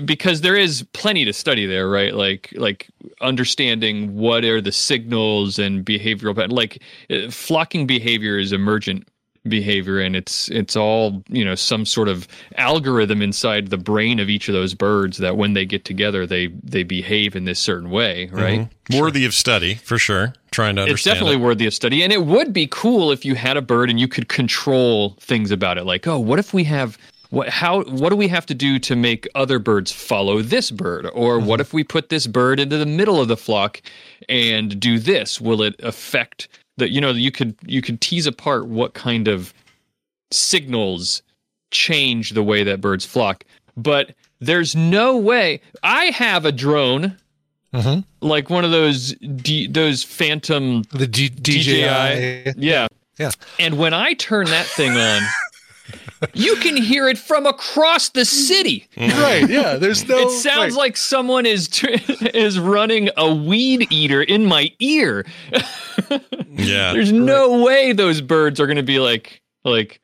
Because there is plenty to study there right like like understanding what are the signals and behavioral pat- like uh, flocking behavior is emergent behavior and it's it's all you know some sort of algorithm inside the brain of each of those birds that when they get together they they behave in this certain way right Mhm. Worthy of study for sure. Trying to understand. it's definitely it. worthy of study and it would be cool if you had a bird and you could control things about it like oh what if we have what how what do we have to do to make other birds follow this bird or what if we put this bird into the middle of the flock and do this will it affect that you know you could you could tease apart what kind of signals change the way that birds flock but there's no way i have a drone Mm-hmm. like one of those D, those phantom the D, DJI. Yeah. Yeah. And when I turn that thing on, you can hear it from across the city. Mm-hmm. Right. Yeah. There's no. it sounds right. like someone is tr- is running a weed eater in my ear. Yeah. There's no way those birds are going to be like like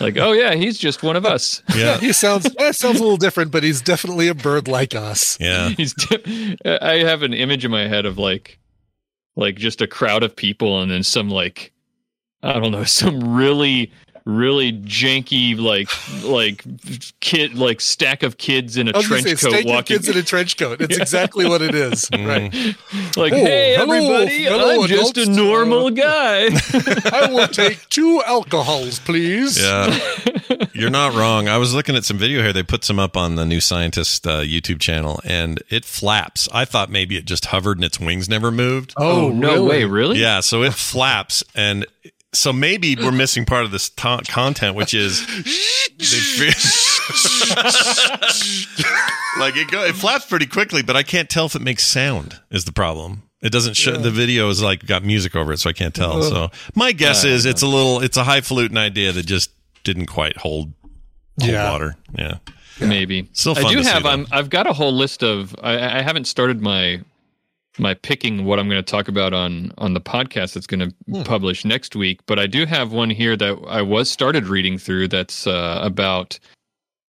like oh yeah, he's just one of us. Yeah. he sounds that sounds a little different, but he's definitely a bird like us. Yeah. He's di- I have an image in my head of like like just a crowd of people and then some like I don't know, some really really janky like like kid like stack of kids in a I trench say, coat steak and walking kids in a trench coat. It's exactly what it is. Right. like Oh, hey hello, everybody fellow I'm just a adults. normal guy I will take two alcohols, please. Yeah. You're not wrong. I was looking at some video here. They put some up on the New Scientist uh, YouTube channel, and it flaps. I thought maybe it just hovered and its wings never moved. oh no way really Yeah, so it flaps, and so maybe we're missing part of this ta- content, which is they like it go it flaps pretty quickly, but I can't tell if it makes sound. Is the problem? It doesn't show. The video is like got music over it, so I can't tell. Uh-huh. So my guess I is it's a little, it's a highfalutin idea that just didn't quite hold, hold Yeah. water. Yeah. maybe Still fun I do to have though. I'm, I've got a whole list of I, I haven't started my my picking what I'm going to talk about on on the podcast that's going to Hmm. publish next week. But I do have one here that I was started reading through. That's uh, about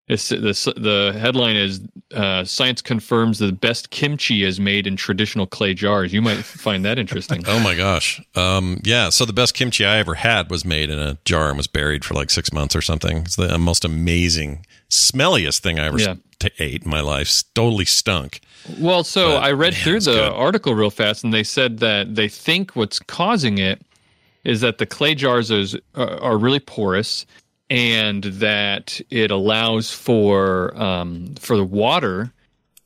it's, the the headline is uh, science confirms the best kimchi is made in traditional clay jars. You might find that interesting. Oh my gosh. Um, yeah. So the best kimchi I ever had was made in a jar and was buried for like six months or something. It's the most amazing, smelliest thing I ever Yeah. ate in my life. Totally stunk. Well, so But, I read man, through the good. article real fast, and they said that they think what's causing it is that the clay jars is, are, are really porous, and that it allows for um, for the water,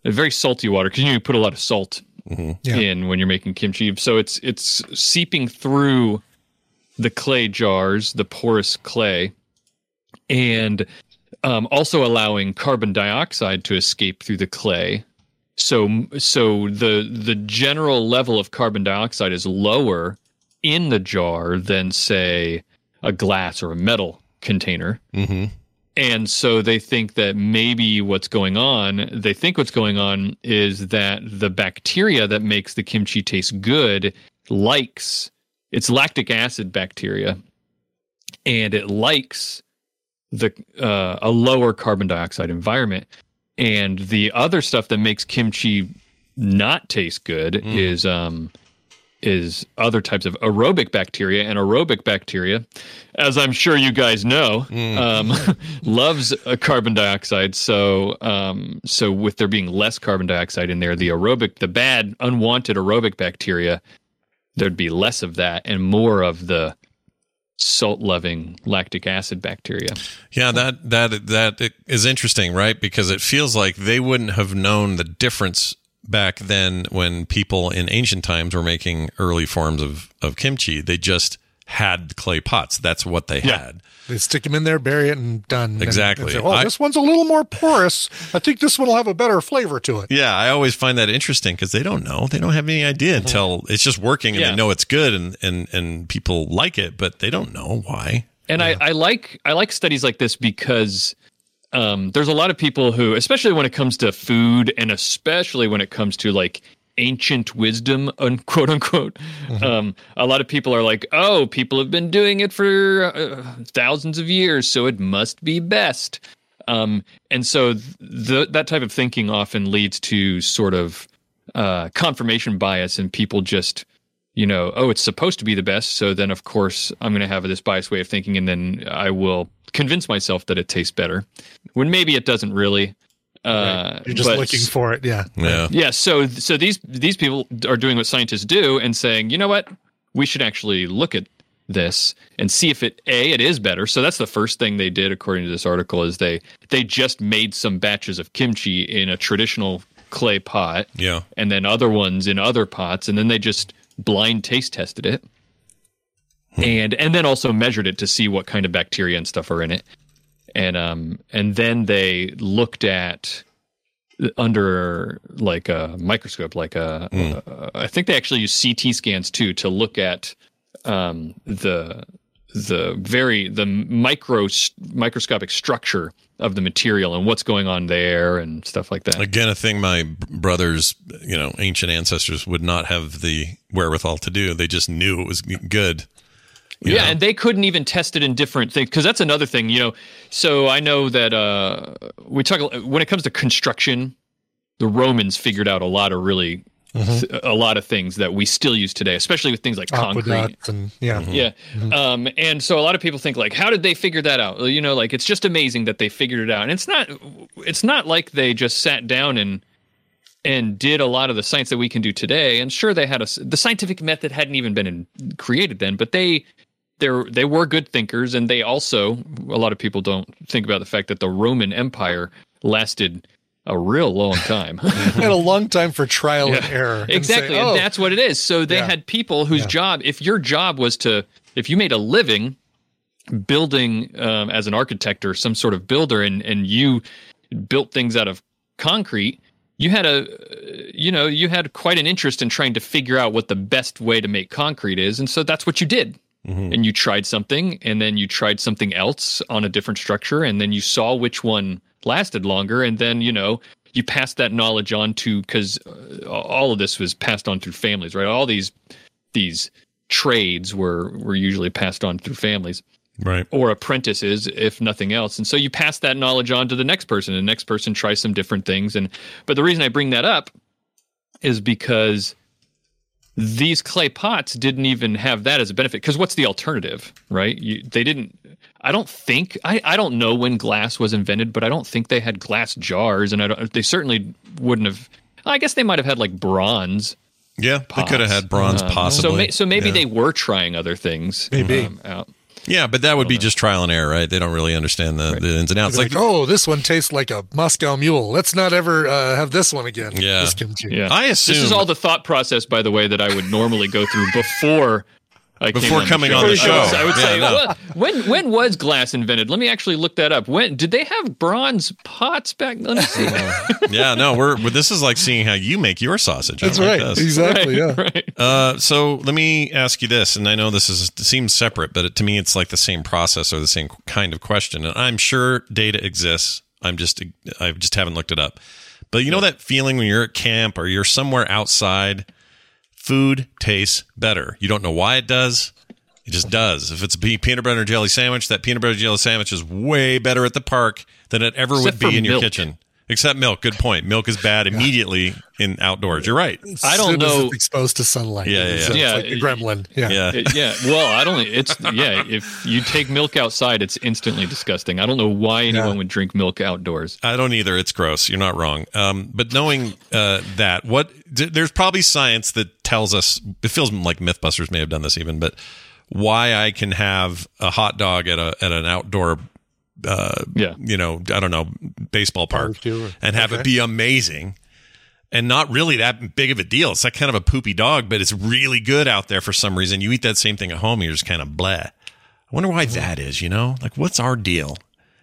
a very salty water, because you, put a lot of salt Yeah. in when you're making kimchi. So it's it's seeping through the clay jars, the porous clay, and um, also allowing carbon dioxide to escape through the clay. So so the the general level of carbon dioxide is lower in the jar than say a glass or a metal container. Mm-hmm. and so they think that maybe what's going on, they think what's going on is that the bacteria that makes the kimchi taste good likes it's lactic acid bacteria and it likes the uh, a lower carbon dioxide environment and the other stuff that makes kimchi not taste good is um is other types of aerobic bacteria. And aerobic bacteria as i'm sure you guys know um, loves uh, carbon dioxide. So um, so with there being less carbon dioxide in there the aerobic the bad unwanted aerobic bacteria there'd be less of that and more of the salt loving lactic acid bacteria Yeah, that that that is interesting, right? Because it feels like they wouldn't have known the difference back then when people in ancient times were making early forms of of kimchi. They just had clay pots. That's what they had. They stick them in there, bury it, and done. Exactly. and say, oh, I- this one's a little more porous. I think this one will have a better flavor to it. Yeah, I always find that interesting because they don't know. They don't have any idea until it's just working and Yeah. they know it's good and, and, and people like it, but they don't know why. And I, I like I like studies like this because um, there's a lot of people who, especially when it comes to food, and especially when it comes to like ancient wisdom, unquote unquote. Um, a lot of people are like, "Oh, people have been doing it for uh, thousands of years, so it must be best." Um, and so th- that type of thinking often leads to sort of uh, confirmation bias, and people just you know, oh, it's supposed to be the best. So then, of course, I'm going to have this biased way of thinking, and then I will convince myself that it tastes better when maybe it doesn't really. Uh, You're just but- looking for it. Yeah. Yeah. yeah. So, so these these people are doing what scientists do and saying, you know what, we should actually look at this and see if it a it is better. So that's the first thing they did, according to this article, is they they just made some batches of kimchi in a traditional clay pot, Yeah. and then other ones in other pots, and then they just blind taste tested it, and and then also measured it to see what kind of bacteria and stuff are in it, and um and then they looked at under like a microscope, like a uh, I think they actually use CT scans too to look at um the the very the micro microscopic structure of the material and what's going on there and stuff like that. Again, a thing my brothers, you know, ancient ancestors would not have the wherewithal to do. They just knew it was good. Yeah, know? and they couldn't even test it in different things because that's another thing, you know. So I know that uh, we talk when it comes to construction, the Romans figured out a lot of really a lot of things that we still use today, especially with things like concrete. And yeah. Yeah. Um, and so a lot of people think like, how did they figure that out? You know, like it's just amazing that they figured it out. And it's not, it's not like they just sat down and, and did a lot of the science that we can do today. And sure, they had a, the scientific method hadn't even been in, created then, but they, they're, they were good thinkers. And they also, a lot of people don't think about the fact that the Roman Empire lasted a real long time. had a long time for trial and Yeah. error. and say, Exactly. "Oh, and that's what it is. So they Yeah. had people whose Yeah. job, if your job was to, if you made a living building um, as an architect or some sort of builder and, and you built things out of concrete, you had a, you know, you had quite an interest in trying to figure out what the best way to make concrete is. And so that's what you did. Mm-hmm. And you tried something and then you tried something else on a different structure and then you saw which one lasted longer. And then, you know, you passed that knowledge on to, because uh, all of this was passed on through families, right? All these, these trades were, were usually passed on through families Right. or apprentices, if nothing else. And so you pass that knowledge on to the next person, and the next person tries some different things. And but the reason I bring that up is because these clay pots didn't even have that as a benefit. Because what's the alternative, right? You, they didn't. I don't think I, I don't know when glass was invented, but I don't think they had glass jars, and I don't, they certainly wouldn't have. I guess they might have had like bronze. Yeah, they could have had bronze, Um, possibly. So, so maybe Yeah. they were trying other things. Maybe. um, out. Yeah, but that would be just trial and error, right? They don't really understand the, the ins and outs. Like, Like, oh, this one tastes like a Moscow Mule. Let's not ever uh, have this one again. Yeah. This. Yeah. I assume This is all the thought process, by the way, that I would normally go through before I came Before on coming the show. on the I would- show. I would Yeah, say, no. well, when when was glass invented? Let me actually look that up. When did they have bronze pots back? Let me see. yeah, no, we're, we're this is like seeing how you make your sausage. That's right. this. Exactly. Yeah. right. Uh, so let me ask you this, and I know this is seems separate, but it, to me, it's like the same process or the same kind of question. And I'm sure data exists. I'm just I just haven't looked it up. But you know that feeling when you're at camp or you're somewhere outside, food tastes better. You don't know why it does. It just does. If it's a peanut butter and jelly sandwich, that peanut butter and jelly sandwich is way better at the park than it ever Except would be in your kitchen. Except milk. Good point. Milk is bad immediately in outdoors. You're right. I don't As soon as know- it's exposed to sunlight. Yeah, yeah, yeah. uh, Yeah, It's like a gremlin. Yeah. Yeah. It- yeah. Well, I don't. It's yeah. If you take milk outside, it's instantly disgusting. I don't know why anyone would drink milk outdoors. I don't either. It's gross. You're not wrong. Um, but knowing uh, that, what d- there's probably science that tells us. It feels like MythBusters may have done this even, but why I can have a hot dog at a at an outdoor, uh, Yeah. you know, I don't know, baseball park, and have okay. it be amazing. And not really that big of a deal. It's like kind of a poopy dog, but it's really good out there for some reason. You eat that same thing at home, you're just kind of bleh. I wonder why that is. You know, like what's our deal?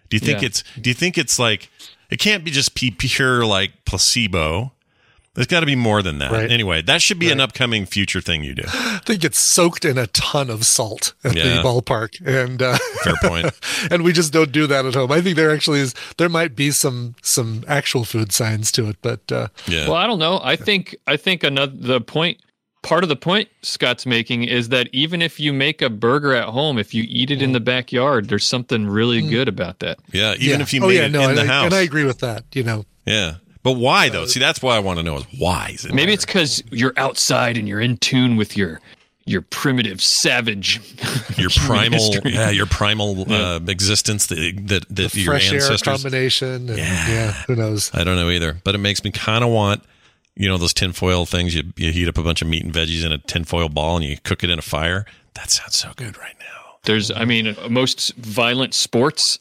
Do you think Yeah. it's? Do you think it's like it can't be just pure like placebo? There's got to be more than that. Right. Anyway, that should be an upcoming future thing you do. I think it's soaked in a ton of salt at Yeah. the ballpark, and uh, Fair point. and we just don't do that at home. I think there actually is. There might be some some actual food science to it, but uh, Yeah. Well, I don't know. I think I think another the point part of the point Scott's making is that even if you make a burger at home, if you eat it in the backyard, there's something really good about that. yeah. Even yeah. if you oh made yeah, it no, in and the I, house. and I agree with that. You know, yeah. But why though? See, that's what I want to know is why is it? Maybe it's because you're outside and you're in tune with your your primitive savage your primal, history. yeah, your primal uh, existence that that, that the your fresh air combination. And, yeah. who knows? I don't know either, but it makes me kind of want, you know, those tinfoil things. You you heat up a bunch of meat and veggies in a tinfoil ball and you cook it in a fire. That sounds so good right now. There's, I mean, most violent sports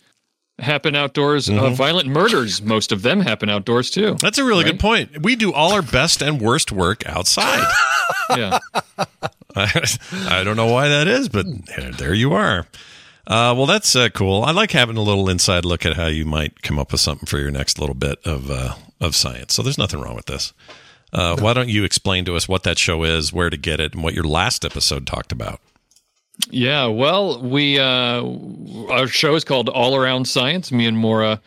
happen outdoors. Mm-hmm. Uh, violent murders, most of them happen outdoors too. That's a really Right? good point. We do all our best and worst work outside. Yeah. I, I don't know why that is, but there, there you are. Uh, well, that's uh, cool. I like having a little inside look at how you might come up with something for your next little bit of uh, of science. So there's nothing wrong with this. Uh, Why don't you explain to us what that show is, where to get it, and what your last episode talked about? Yeah, well, we uh our show is called All Around Science. Me and Maura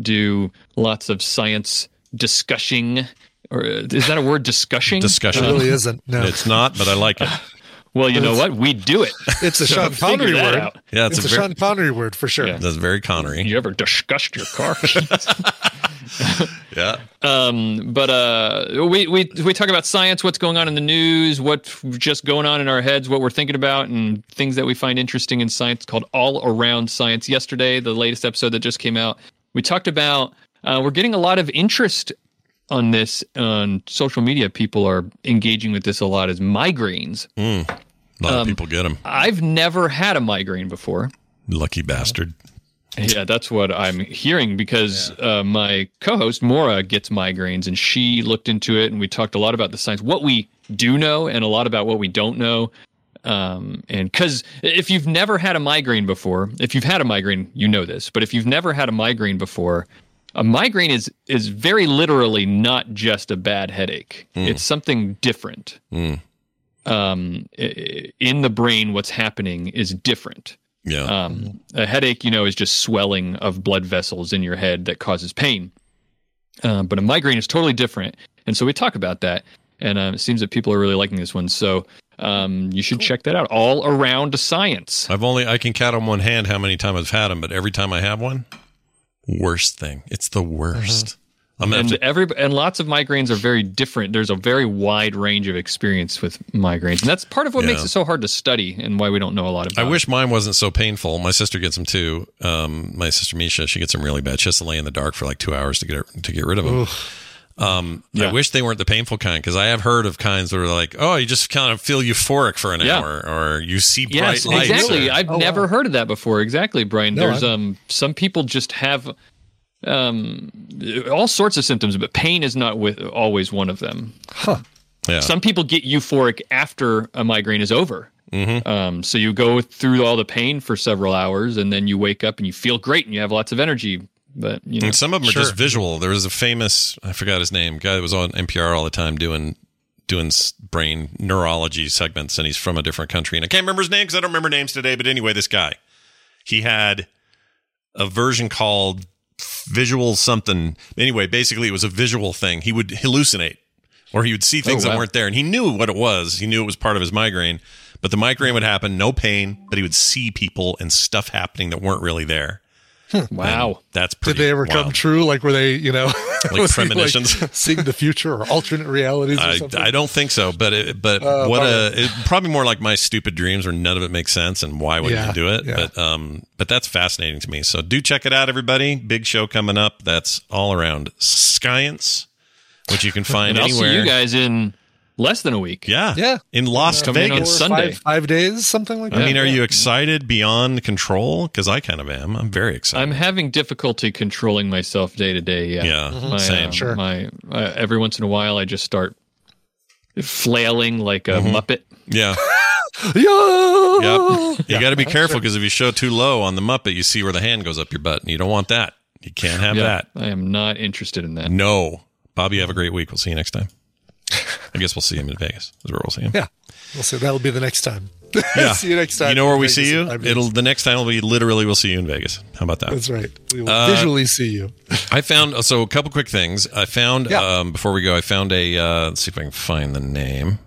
do lots of science discussing or uh, is that a word discussing? Discussion. It really isn't. No, It's not, but I like it. Well, you know what? We do it. it's a So Sean Connery word. out. Yeah, it's, it's, a, a, very, Sean Connery word for sure. Yeah. that's very Connery. You ever discussed your car? Yeah. um, but uh, we, we we talk about science, what's going on in the news, what's just going on in our heads, what we're thinking about, and things that we find interesting in science. Called All Around Science. Yesterday, the latest episode that just came out, we talked about. Uh, we're getting a lot of interest on this on social media. People are engaging with this a lot as migraines. Mm. A lot of people get them. I've never had a migraine before. Lucky bastard. Yeah, that's what I'm hearing because uh, my co-host Mora gets migraines, and she looked into it, and we talked a lot about the science, what we do know, and a lot about what we don't know. Um, and because if you've never had a migraine before, if you've had a migraine, you know this, but if you've never had a migraine before, a migraine is is very literally not just a bad headache. It's something different. Mm. Um, i- i- in the brain, what's happening is different. Yeah. Um, a headache, you know, is just swelling of blood vessels in your head that causes pain. Uh, but a migraine is totally different. And so we talk about that. And uh, it seems that people are really liking this one. So um, you should check that out. All around science. I've only I can count on one hand how many times I've had them, but every time I have one, worst thing. It's the worst. I'm And to, every and lots of migraines are very different. There's a very wide range of experience with migraines, and that's part of what makes it so hard to study and why we don't know a lot about. I it. wish mine wasn't so painful. My sister gets them too. Um, my sister Misha, she gets them really bad. She has to lay in the dark for like two hours to get her, to get rid of them. Um, I wish they weren't the painful kind because I have heard of kinds that are like, oh, you just kind of feel euphoric for an Yeah. hour, or you see bright Yes, lights. exactly. or- I've Oh, never wow. heard of that before. Exactly, Brian. No, There's I've- um some people just have um all sorts of symptoms, but pain is not with always one of them. Huh. yeah. Some people get euphoric after a migraine is over. Mm-hmm. Um, so you go through all the pain for several hours, and then you wake up and you feel great and you have lots of energy. But you know, And some of them Sure. are just visual. There was a famous, I forgot his name, guy that was on NPR all the time doing doing brain neurology segments, and he's from a different country. And I can't remember his name because I don't remember names today. But anyway, this guy, he had a version called visual something. Anyway, basically, it was a visual thing. He would hallucinate, or he would see things Oh, that weren't there, and he knew what it was. He knew it was part of his migraine. But the migraine would happen, no pain, but he would see people and stuff happening that weren't really there. Wow, And that's Did they ever come true? Like were they, you know, Like was he, premonitions? seeing the future or alternate realities or I, something? I don't think so, but it, but Uh, what bummer. a it, probably more like my stupid dreams where none of it makes sense and why would Yeah, you do it? yeah. But um, but that's fascinating to me. So do check it out, everybody. Big show coming up. That's all around science, which you can find and I'll anywhere. see you guys in less than a week. Yeah, Yeah. in Las Coming in on Vegas. Sunday. Five, five days, something like that. I mean, are Yeah. you excited beyond control? Because I kind of am. I'm very excited. I'm having difficulty controlling myself day to day. Yeah, Yeah, Mhm. My, same. uh, Sure. My uh, every once in a while, I just start flailing like a muppet. yeah. Yeah. Yep. You got to be careful because if you show too low on the Muppet, you see where the hand goes up your butt, and you don't want that. You can't have Yeah, that. I am not interested in that. No. Bobby, have a great week. We'll see you next time. I guess we'll see him in Vegas. Is where we'll see him. Yeah. We'll see. That'll be the next time. Yeah. see you next time. You know where we Vegas see you? in five days. It'll the next time will be literally we'll see you in Vegas. How about that? That's right. We will Uh, visually see you. I found so a couple quick things. I found um, before we go. I found a. Uh, let's see if I can find the name.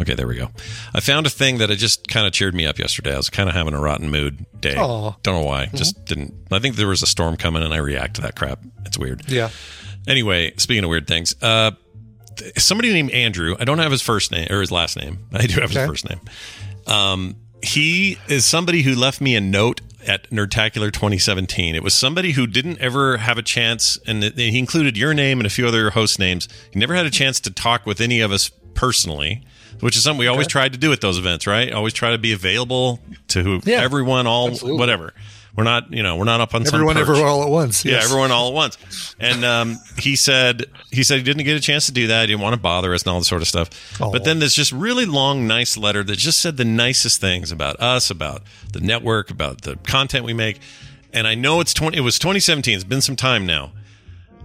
Okay, there we go. I found a thing that it just kind of cheered me up yesterday. I was kind of having a rotten mood day. Aw. Don't know why. Just didn't. I think there was a storm coming, and I react to that crap. It's weird. Yeah. Anyway, speaking of weird things, uh, somebody named Andrew. I don't have his first name or his last name. I do have his first name. Um, he is somebody who left me a note at Nerdtacular 2017. It was somebody who didn't ever have a chance, and he included your name and a few other host names. He never had a chance to talk with any of us personally, which is something we always tried to do at those events, right? Always try to be available to who, Yeah, everyone, all absolutely. whatever. We're not, you know, we're not up on Everyone, some perch. everywhere, all at once. Yeah, everyone all at once. And um, he said he said he didn't get a chance to do that. He didn't want to bother us and all this sort of stuff. But then there's just really long, nice letter that just said the nicest things about us, about the network, about the content we make. And I know it's twenty. It was 2017. It's been some time now.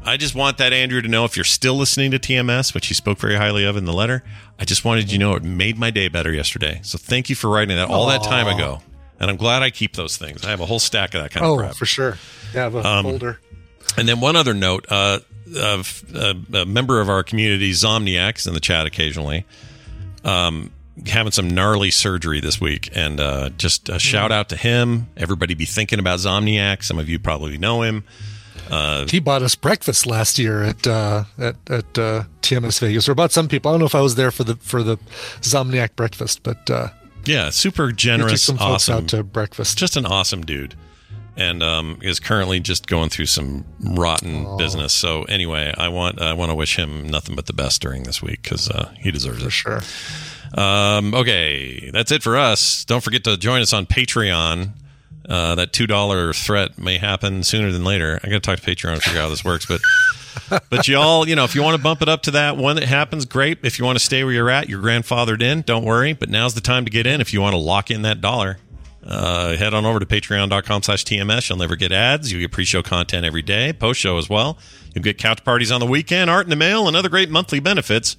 I just want that Andrew to know if you're still listening to TMS, which he spoke very highly of in the letter. I just wanted you to know it made my day better yesterday. So thank you for writing that all that time ago. And I'm glad I keep those things. I have a whole stack of that kind Oh, of crap. Oh, for sure. Yeah, I have a Um, folder. And then one other note: uh, of uh, a member of our community, Zomniac, is in the chat occasionally, um, having some gnarly surgery this week, and uh, just a shout out to him. Everybody, be thinking about Zomniac. Some of you probably know him. Uh, he bought us breakfast last year at uh, at at uh, TMS Vegas, or about some people. I don't know if I was there for the for the Zomniac breakfast, but uh, yeah, super we took generous, some folks awesome, out to breakfast. just an awesome dude. And um, is currently just going through some rotten business. So anyway, I want I want to wish him nothing but the best during this week because uh, he deserves it. For sure. Um, okay, that's it for us. Don't forget to join us on Patreon. Uh, that two dollar threat may happen sooner than later. I got to talk to Patreon to figure out how this works, but but y'all, you know, if you want to bump it up to that one that happens, great. If you want to stay where you're at, you're grandfathered in. Don't worry. But now's the time to get in. If you want to lock in that dollar, uh, head on over to patreon.com slash TMS. You'll never get ads. You get pre-show content every day, post-show as well. You'll get couch parties on the weekend, art in the mail, and other great monthly benefits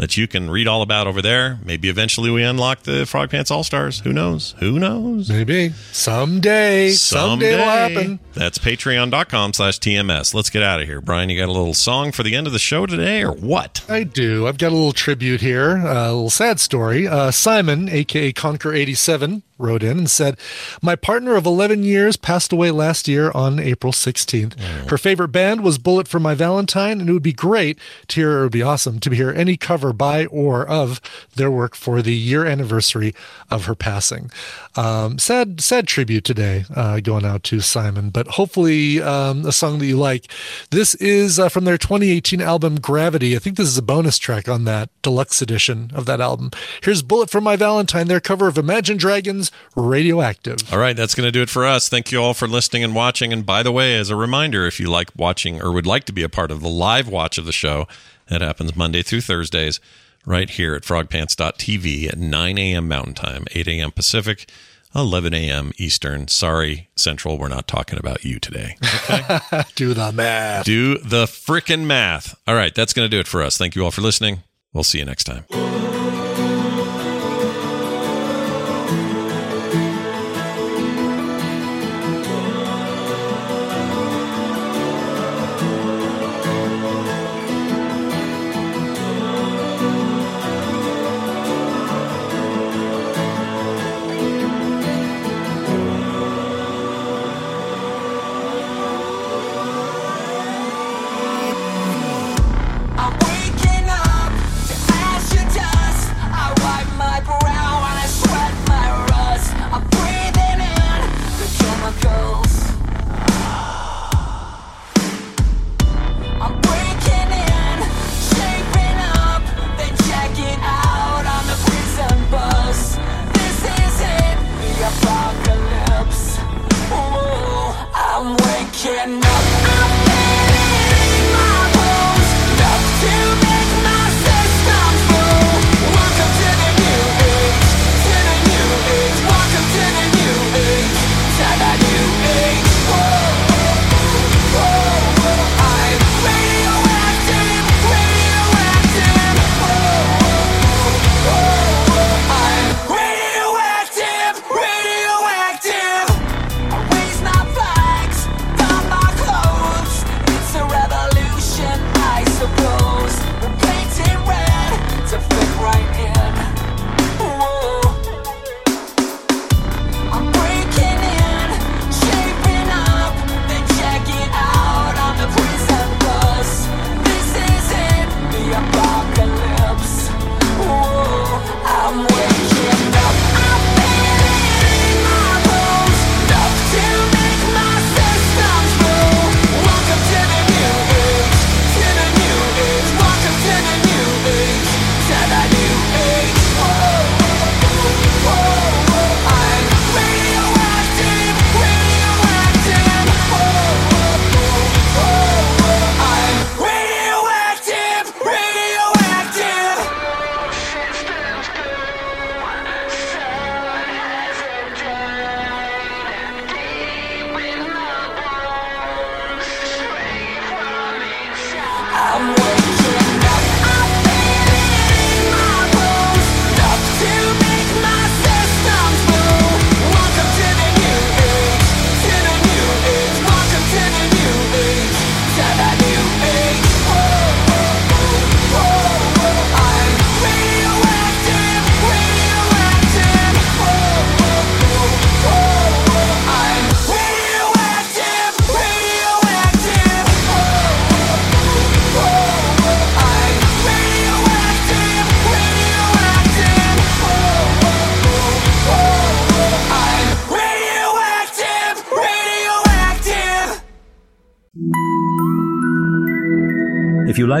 that you can read all about over there. Maybe eventually we unlock the Frog Pants All Stars. Who knows? Who knows? Maybe someday, someday, it'll happen. That's patreon.com slash TMS. Let's get out of here. Brian, you got a little song for the end of the show today or what? I do. I've got a little tribute here, a little sad story. Uh, Simon, aka Conquer87, wrote in and said, My partner of 11 years passed away last year on April 16th. Her favorite band was Bullet for My Valentine, and it would be great to hear, it would be awesome to hear any cover by or of their work for the year anniversary of her passing. Um, sad, sad tribute today uh, going out to Simon, but hopefully um, a song that you like. This is uh, from their 2018 album Gravity. I think this is a bonus track on that deluxe edition of that album. Here's Bullet for My Valentine, their cover of Imagine Dragons Radioactive. All right, that's going to do it for us. Thank you all for listening and watching. And by the way, as a reminder, if you like watching or would like to be a part of the live watch of the show, that happens Monday through Thursdays, right here at frogpants.tv at 9 a.m. Mountain Time, 8 a.m. Pacific, 11 a.m. Eastern. Sorry, Central, we're not talking about you today. Do the math. Do the frickin' math. All right, that's going to do it for us. Thank you all for listening. We'll see you next time.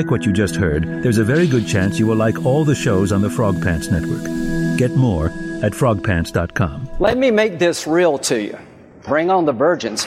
Like what you just heard, there's a very good chance you will like all the shows on the Frog Pants Network. Get more at frogpants.com. Let me make this real to you. Bring on the virgins.